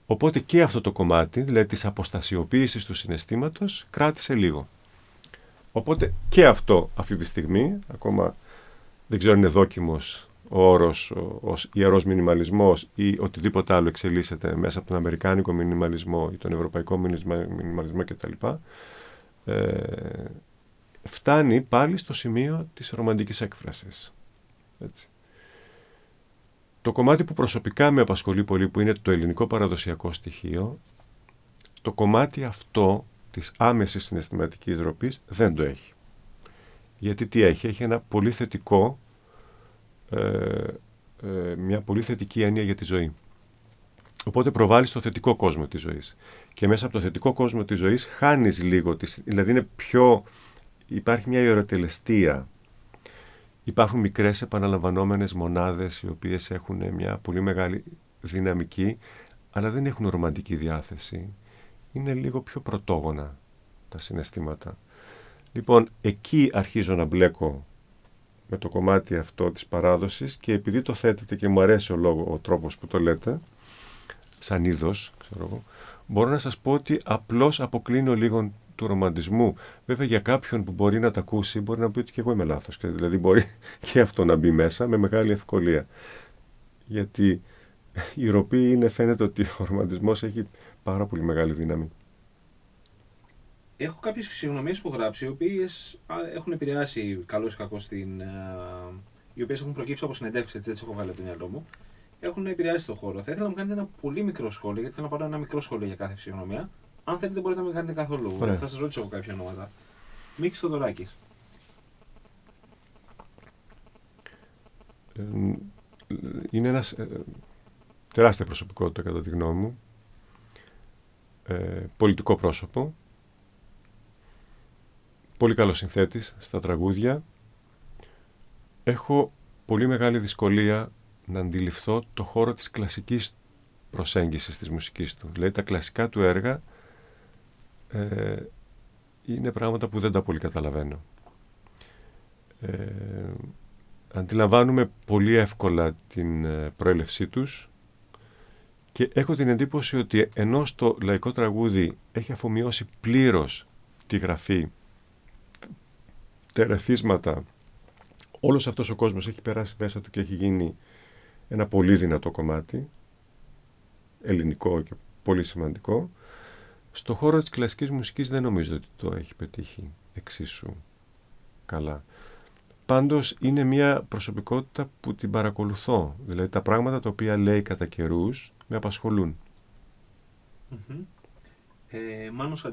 Οπότε και αυτό το κομμάτι, δηλαδή της αποστασιοποίησης του συναισθήματος, κράτησε λίγο. Οπότε και αυτό αυτή τη στιγμή, ακόμα δεν ξέρω αν είναι δόκιμος ο όρος ως ιερός μινιμαλισμός ή οτιδήποτε άλλο εξελίσσεται μέσα από τον Αμερικάνικο μινιμαλισμό ή τον Ευρωπαϊκό μινιμαλισμό κτλ. Ε, φτάνει πάλι στο σημείο της ρομαντικής έκφρασης. Έτσι. Το κομμάτι που προσωπικά με απασχολεί πολύ που είναι το ελληνικό παραδοσιακό στοιχείο, το κομμάτι αυτό της άμεσης συναισθηματικής ροπής δεν το έχει. Γιατί τι έχει, έχει ένα πολύ θετικό, ε, ε, μια πολύ θετική έννοια για τη ζωή. Οπότε προβάλλεις το θετικό κόσμο της ζωής. Και μέσα από το θετικό κόσμο της ζωής χάνεις λίγο, δηλαδή είναι πιο υπάρχει μια ιεροτελεστία. Υπάρχουν μικρές επαναλαμβανόμενες μονάδες οι οποίες έχουν μια πολύ μεγάλη δυναμική αλλά δεν έχουν ρομαντική διάθεση. Είναι λίγο πιο πρωτόγωνα τα συναισθήματα. Λοιπόν, εκεί αρχίζω να μπλέκω με το κομμάτι αυτό της παράδοσης και επειδή το θέτετε και μου αρέσει ο, λόγο, ο τρόπος που το λέτε, σαν είδος, ξέρω εγώ, μπορώ να σας πω ότι απλώς αποκλίνω λίγο του ρομαντισμού. Βέβαια για κάποιον που μπορεί να τα ακούσει μπορεί να πει ότι και εγώ είμαι λάθος. Δηλαδή μπορεί και αυτό να μπει μέσα με μεγάλη ευκολία. Γιατί η ροπή είναι φαίνεται ότι ο ρομαντισμός έχει πάρα πολύ μεγάλη δύναμη. Έχω κάποιες φυσιογνωμίες που γράψει, οι οποίες έχουν επηρεάσει καλό ή κακό στην... οι οποίες έχουν προκύψει από συνεντεύξεις, έτσι, έτσι έχω βάλει από το μυαλό μου. Έχουν επηρεάσει τον χώρο. Θα ήθελα να μου κάνετε ένα πολύ μικρό σχόλιο, γιατί θέλω να πάρω ένα μικρό σχόλιο για κάθε φυσιογνωμία. Αν θέλετε μπορείτε να μην κάνετε καθόλου. Ωραία. Θα σας ρωτήσω εγώ κάποια ονόματα. Μίξ Θοδωράκης. Ε, είναι ένας ε, τεράστια προσωπικότητα κατά τη γνώμη μου. Ε, πολιτικό πρόσωπο. Πολύ καλός συνθέτης στα τραγούδια. Έχω πολύ μεγάλη δυσκολία να αντιληφθώ το χώρο της κλασικής προσέγγισης της μουσικής του. Δηλαδή τα κλασικά του έργα ε, είναι πράγματα που δεν τα πολύ καταλαβαίνω. Ε, αντιλαμβάνουμε πολύ εύκολα την ε, προέλευσή τους και έχω την εντύπωση ότι ενώ στο λαϊκό τραγούδι έχει αφομοιώσει πλήρως τη γραφή, τερεθίσματα, όλος αυτός ο κόσμος έχει περάσει μέσα του και έχει γίνει ένα πολύ δυνατό κομμάτι, ελληνικό και πολύ σημαντικό, στο χώρο της κλασικής μουσικής δεν νομίζω ότι το έχει πετύχει εξίσου καλά. Πάντως είναι μια προσωπικότητα που την παρακολουθώ. Δηλαδή τα πράγματα τα οποία λέει κατά καιρούς με απασχολούν. Mm-hmm. Ε, Μάνος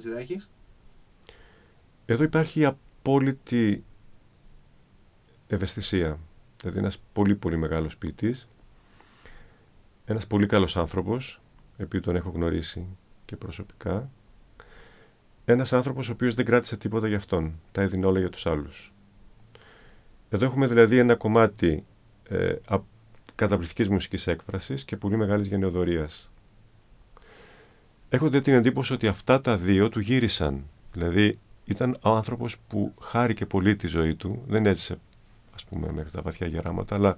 Εδώ υπάρχει απόλυτη ευαισθησία. Δηλαδή ένας πολύ πολύ μεγάλος ποιητής. Ένας πολύ καλός άνθρωπος, επειδή τον έχω γνωρίσει και προσωπικά. Ένας άνθρωπος ο οποίος δεν κράτησε τίποτα για αυτόν. Τα έδινε όλα για τους άλλους. Εδώ έχουμε δηλαδή ένα κομμάτι ε, καταπληκτικής μουσικής έκφρασης και πολύ μεγάλης γενεοδορίας. έχω την εντύπωση ότι αυτά τα δύο του γύρισαν. Δηλαδή ήταν ο άνθρωπος που χάρηκε πολύ τη ζωή του, δεν έζησε ας πούμε μέχρι τα βαθιά γεράματα, αλλά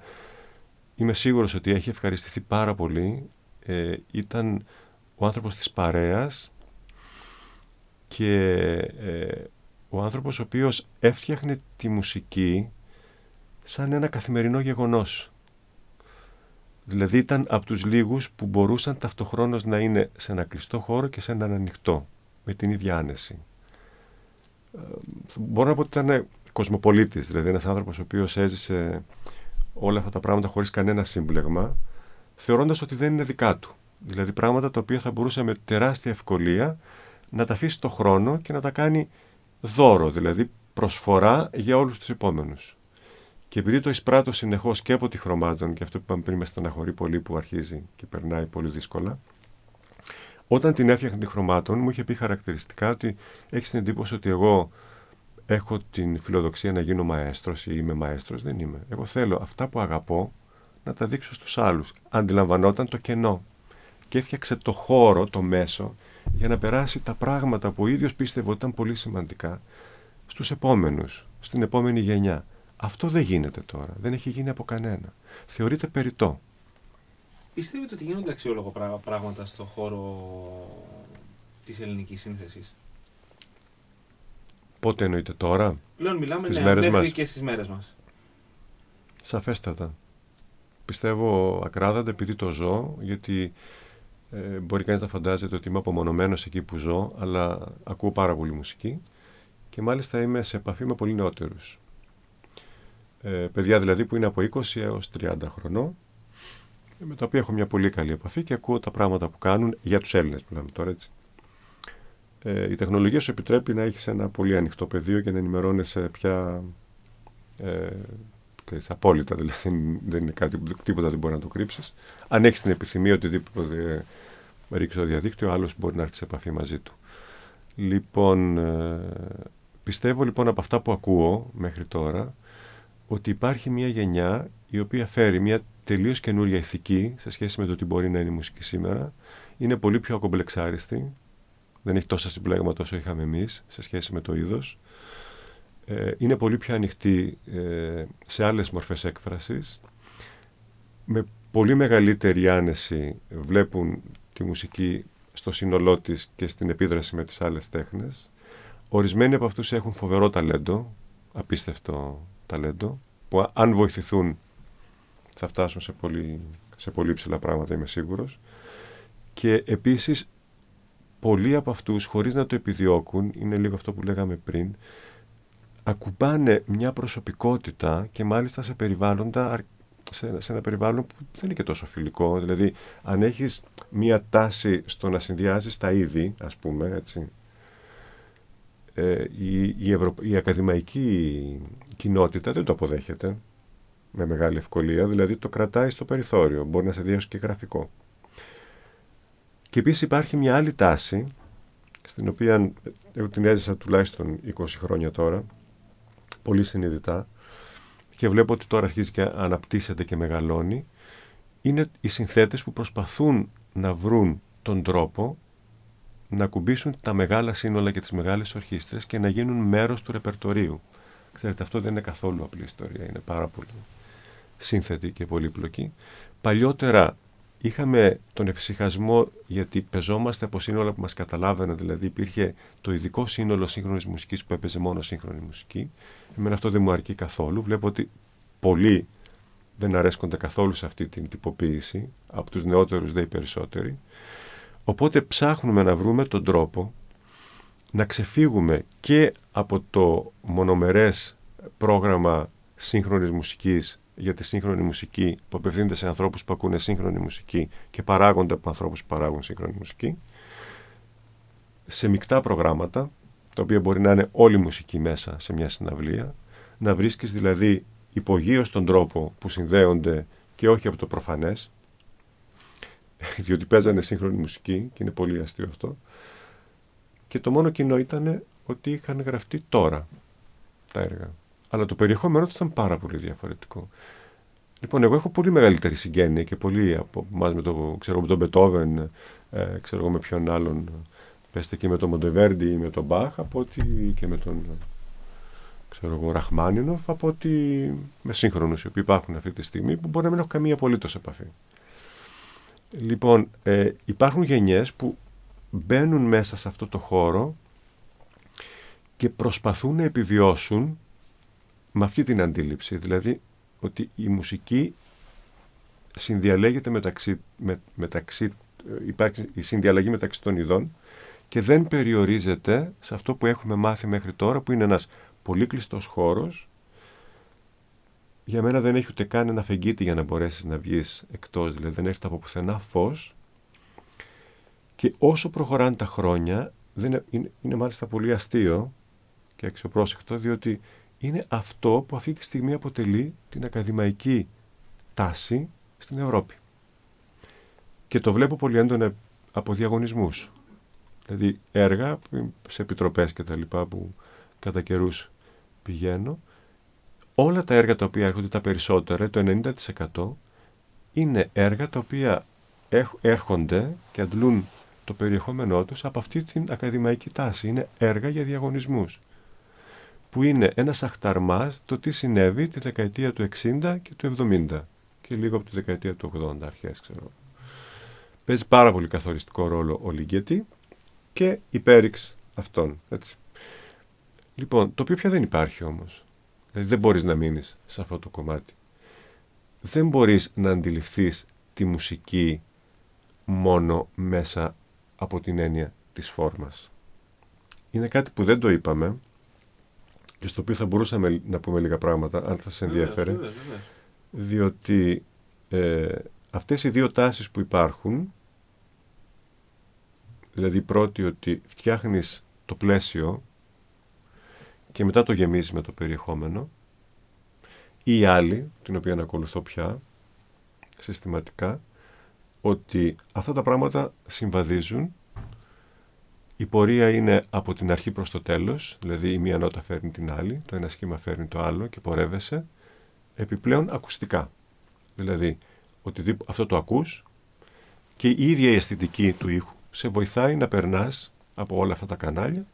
είμαι σίγουρος ότι έχει ευχαριστηθεί πάρα πολύ. Ε, ήταν ο άνθρωπος της παρέας και ε, ο άνθρωπος ο οποίος έφτιαχνε τη μουσική σαν ένα καθημερινό γεγονός. Δηλαδή ήταν από τους λίγους που μπορούσαν ταυτοχρόνως να είναι σε ένα κλειστό χώρο και σε έναν ανοιχτό, με την ίδια άνεση. Ε, μπορώ να πω ότι ήταν κοσμοπολίτης, δηλαδή ένας άνθρωπος ο οποίος έζησε όλα αυτά τα πράγματα χωρίς κανένα σύμπλεγμα, θεωρώντας ότι δεν είναι δικά του. Δηλαδή πράγματα τα οποία θα μπορούσε με τεράστια ευκολία να τα αφήσει το χρόνο και να τα κάνει δώρο, δηλαδή προσφορά για όλους τους επόμενους. Και επειδή το εισπράττω συνεχώς και από τη χρωμάτων, και αυτό που είπαμε πριν με στεναχωρεί πολύ που αρχίζει και περνάει πολύ δύσκολα, όταν την έφτιαχνε τη χρωμάτων, μου είχε πει χαρακτηριστικά ότι έχεις την εντύπωση ότι εγώ έχω την φιλοδοξία να γίνω μαέστρος ή είμαι μαέστρος. Δεν είμαι. Εγώ θέλω αυτά που αγαπώ να τα δείξω στους άλλους. Αντιλαμβανόταν το κενό και έφτιαξε το χώρο, το μέσο, για να περάσει τα πράγματα που ο ίδιος πίστευε ότι ήταν πολύ σημαντικά στους επόμενους, στην επόμενη γενιά. Αυτό δεν γίνεται τώρα. Δεν έχει γίνει από κανένα. Θεωρείται περιττό. Πιστεύετε ότι γίνονται αξιόλογα πράγματα στον χώρο της ελληνικής σύνθεσης; Πότε εννοείται τώρα; Πλέον μιλάμε στις ναι, μέρες μας. και στις μέρες μας. Σαφέστατα. Πιστεύω ακράδαντα επειδή το ζω, γιατί ε, μπορεί κανείς να φαντάζεται ότι είμαι απομονωμένος εκεί που ζω, αλλά ακούω πάρα πολύ μουσική και μάλιστα είμαι σε επαφή με πολύ νεότερους. Ε, παιδιά δηλαδή που είναι από 20 έως 30 χρονών, με τα οποία έχω μια πολύ καλή επαφή και ακούω τα πράγματα που κάνουν για τους Έλληνες, μιλάμε τώρα έτσι. Ε, η τεχνολογία σου επιτρέπει να έχεις ένα πολύ ανοιχτό πεδίο και να ενημερώνεσαι πια ε, απόλυτα, δηλαδή δεν είναι κάτι που τίποτα δεν μπορεί να το κρύψεις. Αν έχεις την επιθυμία οτιδήποτε ρίξεις στο διαδίκτυο, άλλος μπορεί να έρθει σε επαφή μαζί του. Λοιπόν, ε, πιστεύω λοιπόν από αυτά που ακούω μέχρι τώρα, ότι υπάρχει μια γενιά η οποία φέρει μια τελείως καινούρια ηθική σε σχέση με το τι μπορεί να είναι η μουσική σήμερα. Είναι πολύ πιο ακομπλεξάριστη, δεν έχει τόσα συμπλέγματα όσο είχαμε εμείς σε σχέση με το είδος. Ε, είναι πολύ πιο ανοιχτή ε, σε άλλες μορφές έκφρασης. Με πολύ μεγαλύτερη άνεση βλέπουν τη μουσική στο σύνολό της και στην επίδραση με τις άλλες τέχνες. Ορισμένοι από αυτούς έχουν φοβερό ταλέντο, απίστευτο ταλέντο, που αν βοηθηθούν θα φτάσουν σε πολύ, σε πολύ ψηλά πράγματα, είμαι σίγουρος. Και επίσης πολλοί από αυτούς, χωρίς να το επιδιώκουν, είναι λίγο αυτό που λέγαμε πριν, ακουμπάνε μια προσωπικότητα και μάλιστα σε περιβάλλοντα σε, σε ένα περιβάλλον που δεν είναι και τόσο φιλικό. Δηλαδή, αν έχεις μία τάση στο να συνδυάζεις τα είδη, ας πούμε, έτσι, ε, η, η, η ακαδημαϊκή κοινότητα δεν το αποδέχεται με μεγάλη ευκολία, δηλαδή το κρατάει στο περιθώριο, μπορεί να σε δει και γραφικό. Και επίσης υπάρχει μια άλλη τάση, στην οποία εγώ την έζησα τουλάχιστον 20 χρόνια τώρα, πολύ συνειδητά, και βλέπω ότι τώρα αρχίζει και αναπτύσσεται και μεγαλώνει, είναι οι συνθέτες που προσπαθούν να βρουν τον τρόπο να κουμπίσουν τα μεγάλα σύνολα και τις μεγάλες ορχήστρες και να γίνουν μέρος του ρεπερτορίου. Ξέρετε, αυτό δεν είναι καθόλου απλή ιστορία, είναι πάρα πολύ σύνθετη και πολύπλοκη. Παλιότερα είχαμε τον εφησυχασμό γιατί πεζόμαστε από σύνολα που μας καταλάβαιναν, δηλαδή υπήρχε το ειδικό σύνολο σύγχρονης μουσικής που έπαιζε μόνο σύγχρονη μουσική. Εμένα αυτό δεν μου αρκεί καθόλου. Βλέπω ότι πολλοί δεν αρέσκονται καθόλου σε αυτή την τυποποίηση, από τους νεότερους δε οι περισσότεροι. Οπότε ψάχνουμε να βρούμε τον τρόπο να ξεφύγουμε και από το μονομερές πρόγραμμα σύγχρονης μουσικής για τη σύγχρονη μουσική που απευθύνεται σε ανθρώπους που ακούνε σύγχρονη μουσική και παράγονται από ανθρώπους που παράγουν σύγχρονη μουσική σε μεικτά προγράμματα τα οποία μπορεί να είναι όλη η μουσική μέσα σε μια συναυλία να βρίσκεις δηλαδή υπογείως τον τρόπο που συνδέονται και όχι από το προφανές διότι παίζανε σύγχρονη μουσική και είναι πολύ αστείο αυτό και το μόνο κοινό ήταν ότι είχαν γραφτεί τώρα τα έργα. Αλλά το περιεχόμενό τους ήταν πάρα πολύ διαφορετικό. Λοιπόν, εγώ έχω πολύ μεγαλύτερη συγγένεια και πολύ από εμάς με, το, ξέρω, με τον Μπετόβεν, ε, ξέρω εγώ με ποιον άλλον, πέστε και με τον Μοντεβέρντι ή με τον Μπάχ, από ότι και με τον ξέρω εγώ, Ραχμάνινοφ, από ότι με σύγχρονους οι οποίοι υπάρχουν αυτή τη στιγμή, που μπορεί να μην έχω καμία απολύτως επαφή. Λοιπόν, ε, υπάρχουν γενιές που μπαίνουν μέσα σε αυτό το χώρο και προσπαθούν να επιβιώσουν με αυτή την αντίληψη. Δηλαδή ότι η μουσική συνδιαλέγεται μεταξύ, με, μεταξύ ε, υπάρχει η συνδιαλλαγή μεταξύ των ειδών και δεν περιορίζεται σε αυτό που έχουμε μάθει μέχρι τώρα που είναι ένας πολύ κλειστός χώρος για μένα δεν έχει ούτε καν ένα φεγγίτι για να μπορέσεις να βγεις εκτός, δηλαδή δεν έρχεται από πουθενά φως και όσο προχωράνε τα χρόνια, δεν είναι, είναι, είναι μάλιστα πολύ αστείο και αξιοπρόσεκτο, διότι είναι αυτό που αυτή τη στιγμή αποτελεί την ακαδημαϊκή τάση στην Ευρώπη. Και το βλέπω πολύ έντονα από διαγωνισμούς. Δηλαδή έργα σε επιτροπές και τα λοιπά που κατά καιρούς πηγαίνω, όλα τα έργα τα οποία έρχονται τα περισσότερα, το 90% είναι έργα τα οποία έρχονται και αντλούν το περιεχόμενό τους από αυτή την ακαδημαϊκή τάση. Είναι έργα για διαγωνισμούς που είναι ένας αχταρμάς το τι συνέβη τη δεκαετία του 60 και του 70 και λίγο από τη δεκαετία του 80 αρχές ξέρω. Παίζει πάρα πολύ καθοριστικό ρόλο ο Λιγκέτη και η Πέριξ αυτών. Έτσι. Λοιπόν, το οποίο πια δεν υπάρχει όμως. Δηλαδή δεν μπορείς να μείνεις σε αυτό το κομμάτι. Δεν μπορείς να αντιληφθείς τη μουσική μόνο μέσα από την έννοια της φόρμας. Είναι κάτι που δεν το είπαμε και στο οποίο θα μπορούσαμε να πούμε λίγα πράγματα, αν θα σας ενδιαφέρει. Διότι ε, αυτές οι δύο τάσεις που υπάρχουν, δηλαδή πρώτη ότι φτιάχνεις το πλαίσιο και μετά το γεμίζεις με το περιεχόμενο, ή η άλλη, την οποία ακολουθώ πια συστηματικά, ότι αυτά τα πράγματα συμβαδίζουν. Η πορεία είναι από την αρχή προς το τέλος, δηλαδή η μία νότα φέρνει την άλλη, το ένα σχήμα φέρνει το άλλο και πορεύεσαι, επιπλέον ακουστικά. Δηλαδή, ότι αυτό το ακούς και η ίδια η αισθητική του ήχου σε βοηθάει να περνάς από όλα αυτά τα κανάλια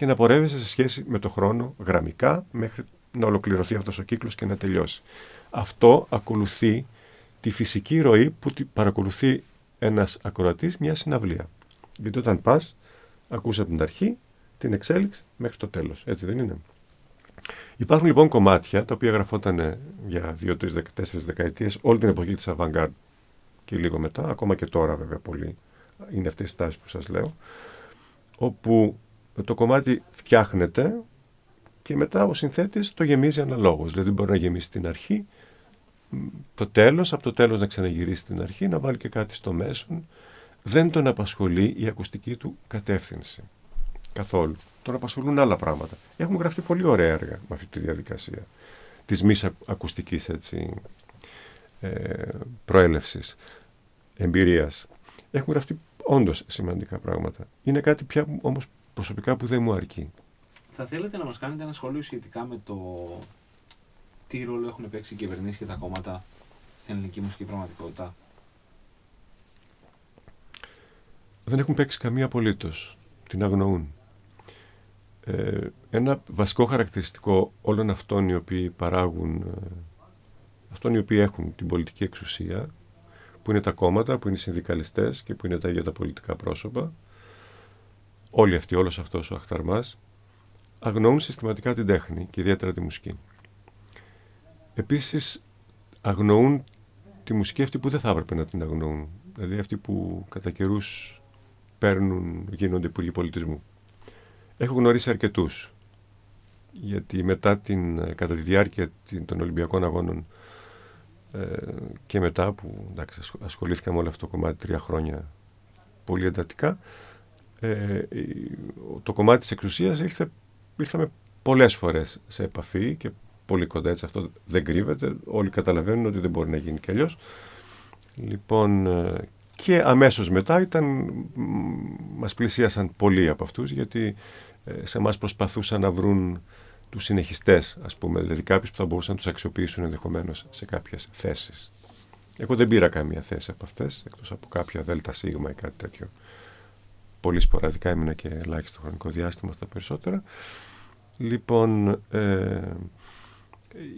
και να πορεύεσαι σε σχέση με το χρόνο γραμμικά μέχρι να ολοκληρωθεί αυτός ο κύκλος και να τελειώσει. Αυτό ακολουθεί τη φυσική ροή που παρακολουθεί ένας ακροατής μια συναυλία. Γιατί όταν πας ακούς από την αρχή την εξέλιξη μέχρι το τέλος. Έτσι δεν είναι; Υπάρχουν λοιπόν κομμάτια τα οποία γραφόταν για δύο, τρει, τέσσερις δεκαετίες όλη την εποχή της avant και λίγο μετά, ακόμα και τώρα βέβαια πολύ είναι αυτές οι τάσεις που σας λέω, όπου το κομμάτι φτιάχνεται και μετά ο συνθέτης το γεμίζει αναλόγως. Δηλαδή μπορεί να γεμίσει την αρχή, το τέλος, από το τέλος να ξαναγυρίσει την αρχή, να βάλει και κάτι στο μέσον δεν τον απασχολεί η ακουστική του κατεύθυνση. Καθόλου. Τον απασχολούν άλλα πράγματα. Έχουν γραφτεί πολύ ωραία έργα με αυτή τη διαδικασία της μη ακουστικής έτσι, ε, προέλευσης, εμπειρίας. Έχουν γραφτεί όντως σημαντικά πράγματα. Είναι κάτι πια όμως προσωπικά που δεν μου αρκεί. Θα θέλετε να μας κάνετε ένα σχόλιο σχετικά με το τι ρόλο έχουν παίξει οι κυβερνήσεις και τα κόμματα στην ελληνική μουσική πραγματικότητα; δεν έχουν παίξει καμία απολύτως. Την αγνοούν. Ε, ένα βασικό χαρακτηριστικό όλων αυτών οι οποίοι παράγουν, ε, αυτών οι οποίοι έχουν την πολιτική εξουσία, που είναι τα κόμματα, που είναι οι συνδικαλιστές και που είναι τα ίδια τα πολιτικά πρόσωπα, όλοι αυτοί, όλος αυτός ο αχταρμάς, αγνοούν συστηματικά την τέχνη και ιδιαίτερα τη μουσική. Επίσης, αγνοούν τη μουσική αυτή που δεν θα έπρεπε να την αγνοούν. Δηλαδή αυτή που κατά καιρούς παίρνουν, γίνονται υπουργοί πολιτισμού. Έχω γνωρίσει αρκετούς. Γιατί μετά την, κατά τη διάρκεια των Ολυμπιακών Αγώνων ε, και μετά που εντάξει, ασχολήθηκα με όλο αυτό το κομμάτι τρία χρόνια πολύ εντατικά, ε, το κομμάτι της εξουσίας ήρθε, ήρθαμε πολλές φορές σε επαφή και πολύ κοντά έτσι αυτό δεν κρύβεται. Όλοι καταλαβαίνουν ότι δεν μπορεί να γίνει κι αλλιώς. Λοιπόν, ε, και αμέσως μετά ήταν, μας πλησίασαν πολλοί από αυτούς γιατί ε, σε μας προσπαθούσαν να βρουν τους συνεχιστές, ας πούμε, δηλαδή κάποιους που θα μπορούσαν να τους αξιοποιήσουν ενδεχομένως σε κάποιες θέσεις. Εγώ δεν πήρα καμία θέση από αυτές, εκτός από κάποια δέλτα σίγμα ή κάτι τέτοιο. Πολύ σποραδικά έμεινα και ελάχιστο χρονικό διάστημα στα περισσότερα. Λοιπόν, ε,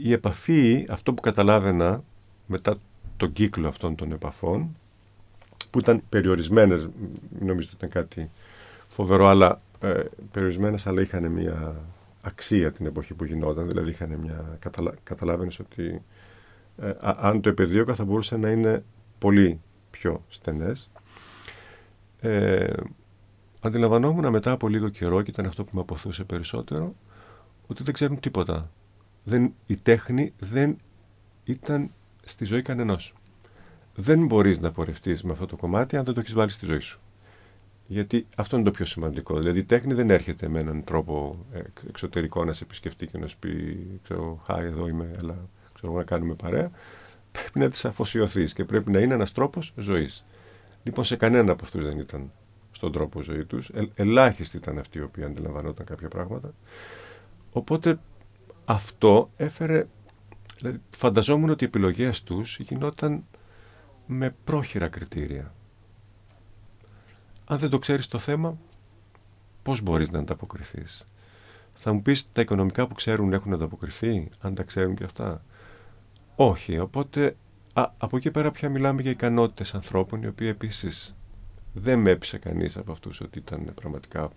η επαφή, αυτό που καταλάβαινα μετά τον κύκλο αυτών των επαφών, που ήταν περιορισμένες, νομίζω ότι ήταν κάτι φοβερό, αλλά ε, περιορισμένες, αλλά είχαν μια αξία την εποχή που γινόταν, δηλαδή είχαν μια, καταλα, καταλάβαινες ότι ε, αν το επεδίωκα θα μπορούσε να είναι πολύ πιο στενές. Ε, αντιλαμβανόμουν μετά από λίγο καιρό, και ήταν αυτό που με αποθούσε περισσότερο, ότι δεν ξέρουν τίποτα. Δεν, η τέχνη δεν ήταν στη ζωή κανενός. Δεν μπορείς να πορευτείς με αυτό το κομμάτι αν δεν το έχεις βάλει στη ζωή σου. Γιατί αυτό είναι το πιο σημαντικό. Δηλαδή η τέχνη δεν έρχεται με έναν τρόπο εξωτερικό να σε επισκεφτεί και να σου πει ξέρω, χάι εδώ είμαι, αλλά ξέρω, να κάνουμε παρέα. Πρέπει να τη αφοσιωθείς και πρέπει να είναι ένας τρόπος ζωής. Λοιπόν, σε κανένα από αυτούς δεν ήταν στον τρόπο ζωή τους. Ε, ελάχιστοι ήταν αυτοί οι οποίοι αντιλαμβανόταν κάποια πράγματα. Οπότε αυτό έφερε. Δηλαδή, φανταζόμουν ότι οι επιλογές τους γινόταν με πρόχειρα κριτήρια. Αν δεν το ξέρεις το θέμα, πώς μπορείς να ανταποκριθείς; Θα μου πεις τα οικονομικά που ξέρουν έχουν ανταποκριθεί, αν τα ξέρουν και αυτά; Όχι, οπότε α, από εκεί πέρα πια μιλάμε για ικανότητες ανθρώπων, οι οποίοι επίσης δεν με έπεισε κανείς από αυτούς ότι ήταν πραγματικά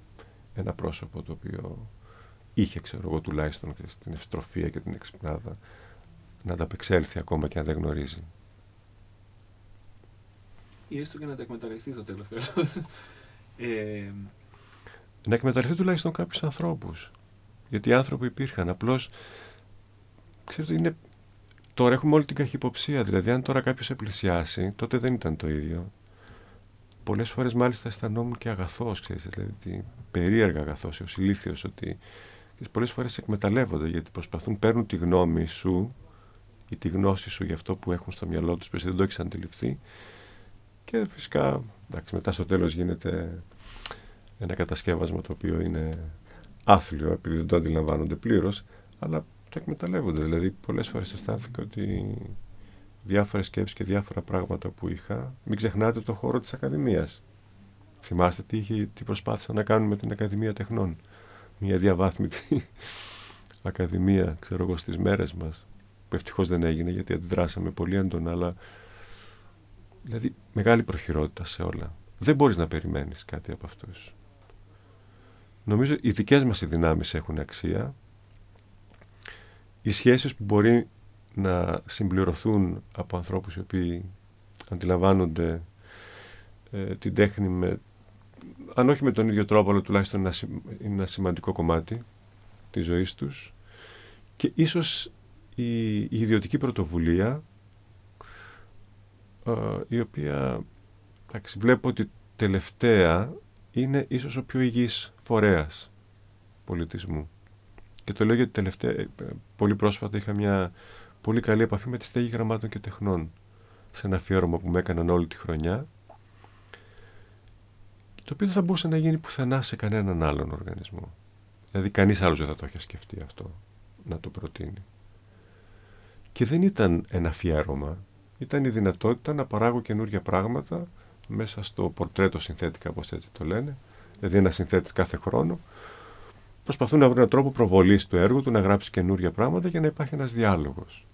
ένα πρόσωπο το οποίο είχε, ξέρω εγώ, τουλάχιστον και την ευστροφία και την εξυπνάδα να ανταπεξέλθει ακόμα και αν δεν γνωρίζει ή έστω και να τα εκμεταλλευτεί το τέλος ε, να εκμεταλλευτεί τουλάχιστον κάποιους ανθρώπους. Γιατί οι άνθρωποι υπήρχαν. Απλώς. Ξέρετε, είναι. Τώρα έχουμε όλη την καχυποψία. Δηλαδή, αν τώρα κάποιος σε πλησιάσει, τότε δεν ήταν το ίδιο. Πολλές φορές μάλιστα αισθανόμουν και αγαθός, ξέρετε, δηλαδή περίεργα αγαθός, ω ηλίθιος, ότι πολλές φορές εκμεταλλεύονται γιατί προσπαθούν, παίρνουν τη γνώμη σου ή τη γνώση σου για αυτό που έχουν στο μυαλό τους που εσύ δεν το έχεις αντιληφθεί και φυσικά εντάξει, μετά στο τέλος γίνεται ένα κατασκεύασμα το οποίο είναι άθλιο επειδή δεν το αντιλαμβάνονται πλήρως, αλλά το εκμεταλλεύονται. Δηλαδή πολλές φορές αισθάνθηκα ότι διάφορες σκέψεις και διάφορα πράγματα που είχα, μην ξεχνάτε το χώρο της Ακαδημίας. Θυμάστε τι, είχε, τι προσπάθησα να κάνουμε με την Ακαδημία Τεχνών. Μια διαβάθμιτη Ακαδημία, ξέρω εγώ, στις μέρες μας, που ευτυχώς δεν έγινε γιατί αντιδράσαμε πολύ έντονα, αλλά Δηλαδή, μεγάλη προχειρότητα σε όλα. Δεν μπορείς να περιμένεις κάτι από αυτούς. Νομίζω οι δικές μας οι δυνάμεις έχουν αξία. Οι σχέσεις που μπορεί να συμπληρωθούν από ανθρώπους οι οποίοι αντιλαμβάνονται ε, την τέχνη με, αν όχι με τον ίδιο τρόπο, αλλά τουλάχιστον είναι ένα σημαντικό κομμάτι της ζωής τους και ίσως η, η ιδιωτική πρωτοβουλία ε, η οποία εντάξει, βλέπω ότι τελευταία είναι ίσως ο πιο υγιής φορέας πολιτισμού. Και το λέω γιατί τελευταία, ε, πολύ πρόσφατα είχα μια πολύ καλή επαφή με τη στέγη γραμμάτων και τεχνών σε ένα αφιέρωμα που με έκαναν όλη τη χρονιά το οποίο δεν θα μπορούσε να γίνει πουθενά σε κανέναν άλλον οργανισμό. Δηλαδή κανείς άλλος δεν θα το είχε σκεφτεί αυτό να το προτείνει. Και δεν ήταν ένα αφιέρωμα, ήταν η δυνατότητα να παράγω καινούργια πράγματα μέσα στο πορτρέτο συνθέτικα, όπως έτσι το λένε, δηλαδή ένα συνθέτης κάθε χρόνο, προσπαθούν να βρουν έναν τρόπο προβολής του έργου του, να γράψει καινούργια πράγματα για να υπάρχει ένας διάλογος.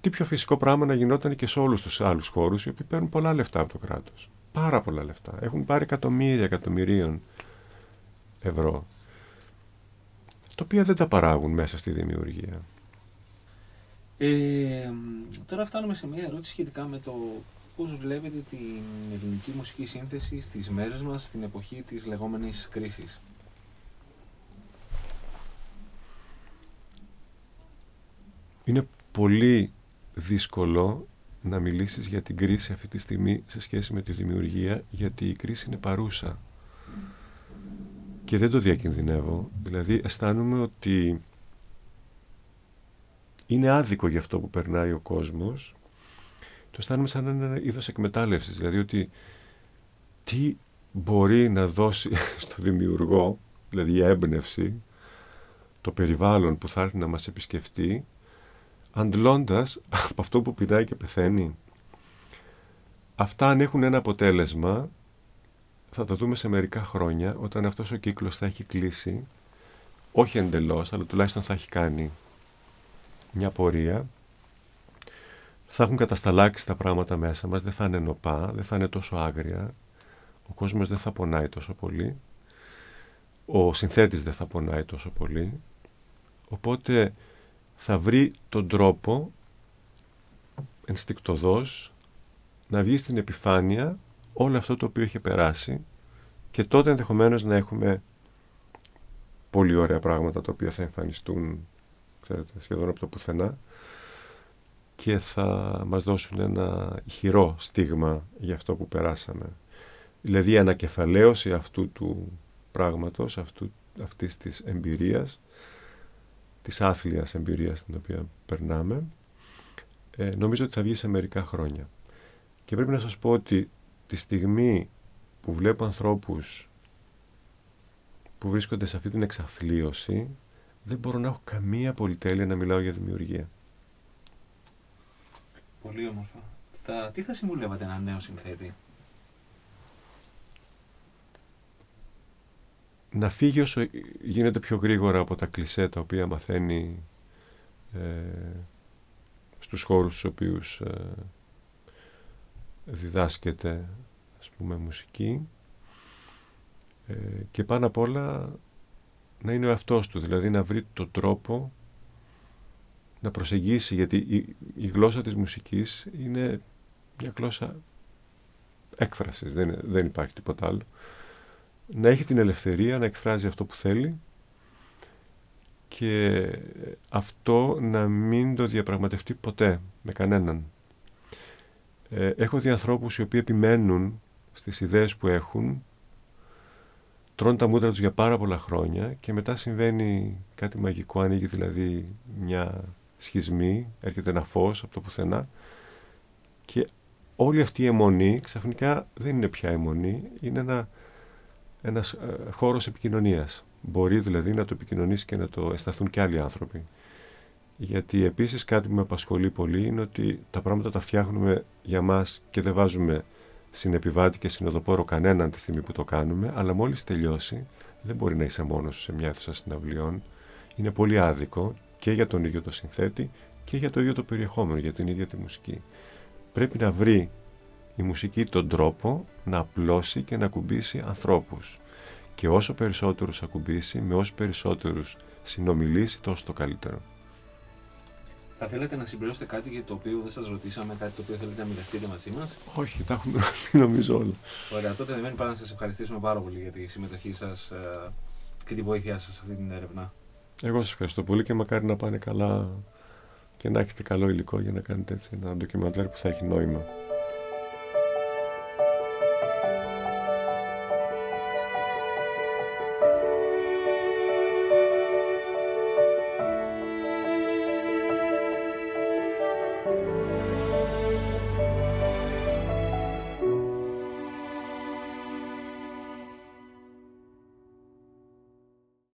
Τι πιο φυσικό πράγμα να γινόταν και σε όλους τους άλλους χώρους, οι οποίοι παίρνουν πολλά λεφτά από το κράτος. Πάρα πολλά λεφτά. Έχουν πάρει εκατομμύρια εκατομμυρίων ευρώ, τα οποία δεν τα παράγουν μέσα στη δημιουργία. Ε, τώρα φτάνουμε σε μια ερώτηση σχετικά με το πώς βλέπετε την ελληνική μουσική σύνθεση στις μέρες μας, στην εποχή της λεγόμενης κρίσης. Είναι πολύ δύσκολο να μιλήσεις για την κρίση αυτή τη στιγμή σε σχέση με τη δημιουργία, γιατί η κρίση είναι παρούσα. Και δεν το διακινδυνεύω. Δηλαδή αισθάνομαι ότι είναι άδικο για αυτό που περνάει ο κόσμος, το αισθάνομαι σαν ένα είδος εκμετάλλευσης. Δηλαδή ότι τι μπορεί να δώσει στο δημιουργό, δηλαδή η έμπνευση, το περιβάλλον που θα έρθει να μας επισκεφτεί αντλώντας από αυτό που πεινάει και πεθαίνει. Αυτά αν έχουν ένα αποτέλεσμα θα το δούμε σε μερικά χρόνια όταν αυτός ο κύκλος θα έχει κλείσει όχι εντελώς αλλά τουλάχιστον θα έχει κάνει μια πορεία θα έχουν κατασταλάξει τα πράγματα μέσα μας, δεν θα είναι νοπά, δεν θα είναι τόσο άγρια, ο κόσμος δεν θα πονάει τόσο πολύ, ο συνθέτης δεν θα πονάει τόσο πολύ, οπότε θα βρει τον τρόπο ενστικτοδός να βγει στην επιφάνεια όλο αυτό το οποίο έχει περάσει και τότε ενδεχομένως να έχουμε πολύ ωραία πράγματα τα οποία θα εμφανιστούν ξέρετε, σχεδόν από το πουθενά και θα μας δώσουν ένα ηχηρό στίγμα για αυτό που περάσαμε. Δηλαδή η ανακεφαλαίωση αυτού του πράγματος, αυτού, αυτής της εμπειρίας, της άθλιας εμπειρίας την οποία περνάμε, ε, νομίζω ότι θα βγει σε μερικά χρόνια. Και πρέπει να σας πω ότι τη στιγμή που βλέπω ανθρώπους που βρίσκονται σε αυτή την εξαθλίωση, δεν μπορώ να έχω καμία πολυτέλεια να μιλάω για δημιουργία. Πολύ όμορφα. Θα, τι θα συμβουλεύατε ένα νέο συνθέτη; Να φύγει όσο γίνεται πιο γρήγορα από τα κλισέ τα οποία μαθαίνει ε, στους χώρους στους οποίους ε, διδάσκεται ας πούμε μουσική ε, και πάνω απ' όλα να είναι ο εαυτός του, δηλαδή να βρει το τρόπο να προσεγγίσει, γιατί η, η γλώσσα της μουσικής είναι μια γλώσσα έκφρασης, δεν, δεν υπάρχει τίποτα άλλο. Να έχει την ελευθερία να εκφράζει αυτό που θέλει και αυτό να μην το διαπραγματευτεί ποτέ με κανέναν. Ε, έχω δει ανθρώπους οι οποίοι επιμένουν στις ιδέες που έχουν, τρώνε τα μούτρα τους για πάρα πολλά χρόνια και μετά συμβαίνει κάτι μαγικό, ανοίγει δηλαδή μια σχισμή, έρχεται ένα φως από το πουθενά και όλη αυτή η αιμονή ξαφνικά δεν είναι πια αιμονή, είναι ένα, ένας ε, χώρος επικοινωνίας. Μπορεί δηλαδή να το επικοινωνήσεις και να το αισθανθούν και άλλοι άνθρωποι. Γιατί επίσης κάτι που με απασχολεί πολύ είναι ότι τα πράγματα τα φτιάχνουμε για μας και δεν βάζουμε συνεπιβάτη και συνοδοπόρο κανέναν τη στιγμή που το κάνουμε, αλλά μόλις τελειώσει δεν μπορεί να είσαι μόνος σε μια αίθουσα συναυλιών. Είναι πολύ άδικο και για τον ίδιο το συνθέτη και για το ίδιο το περιεχόμενο, για την ίδια τη μουσική. Πρέπει να βρει η μουσική τον τρόπο να απλώσει και να ακουμπήσει ανθρώπους. Και όσο περισσότερους ακουμπήσει, με όσο περισσότερους συνομιλήσει, τόσο το καλύτερο. Θα θέλετε να συμπληρώσετε κάτι για το οποίο δεν σας ρωτήσαμε, κάτι το οποίο θέλετε να μοιραστείτε μαζί μας; Όχι, τα έχουμε νομίζω όλα. Ωραία, τότε δεν μένει παρά να σας ευχαριστήσουμε πάρα πολύ για τη συμμετοχή σας ε, και τη βοήθειά σας σε αυτή την έρευνα. Εγώ σας ευχαριστώ πολύ και μακάρι να πάνε καλά και να έχετε καλό υλικό για να κάνετε έτσι ένα ντοκιμαντέρ που θα έχει νόημα.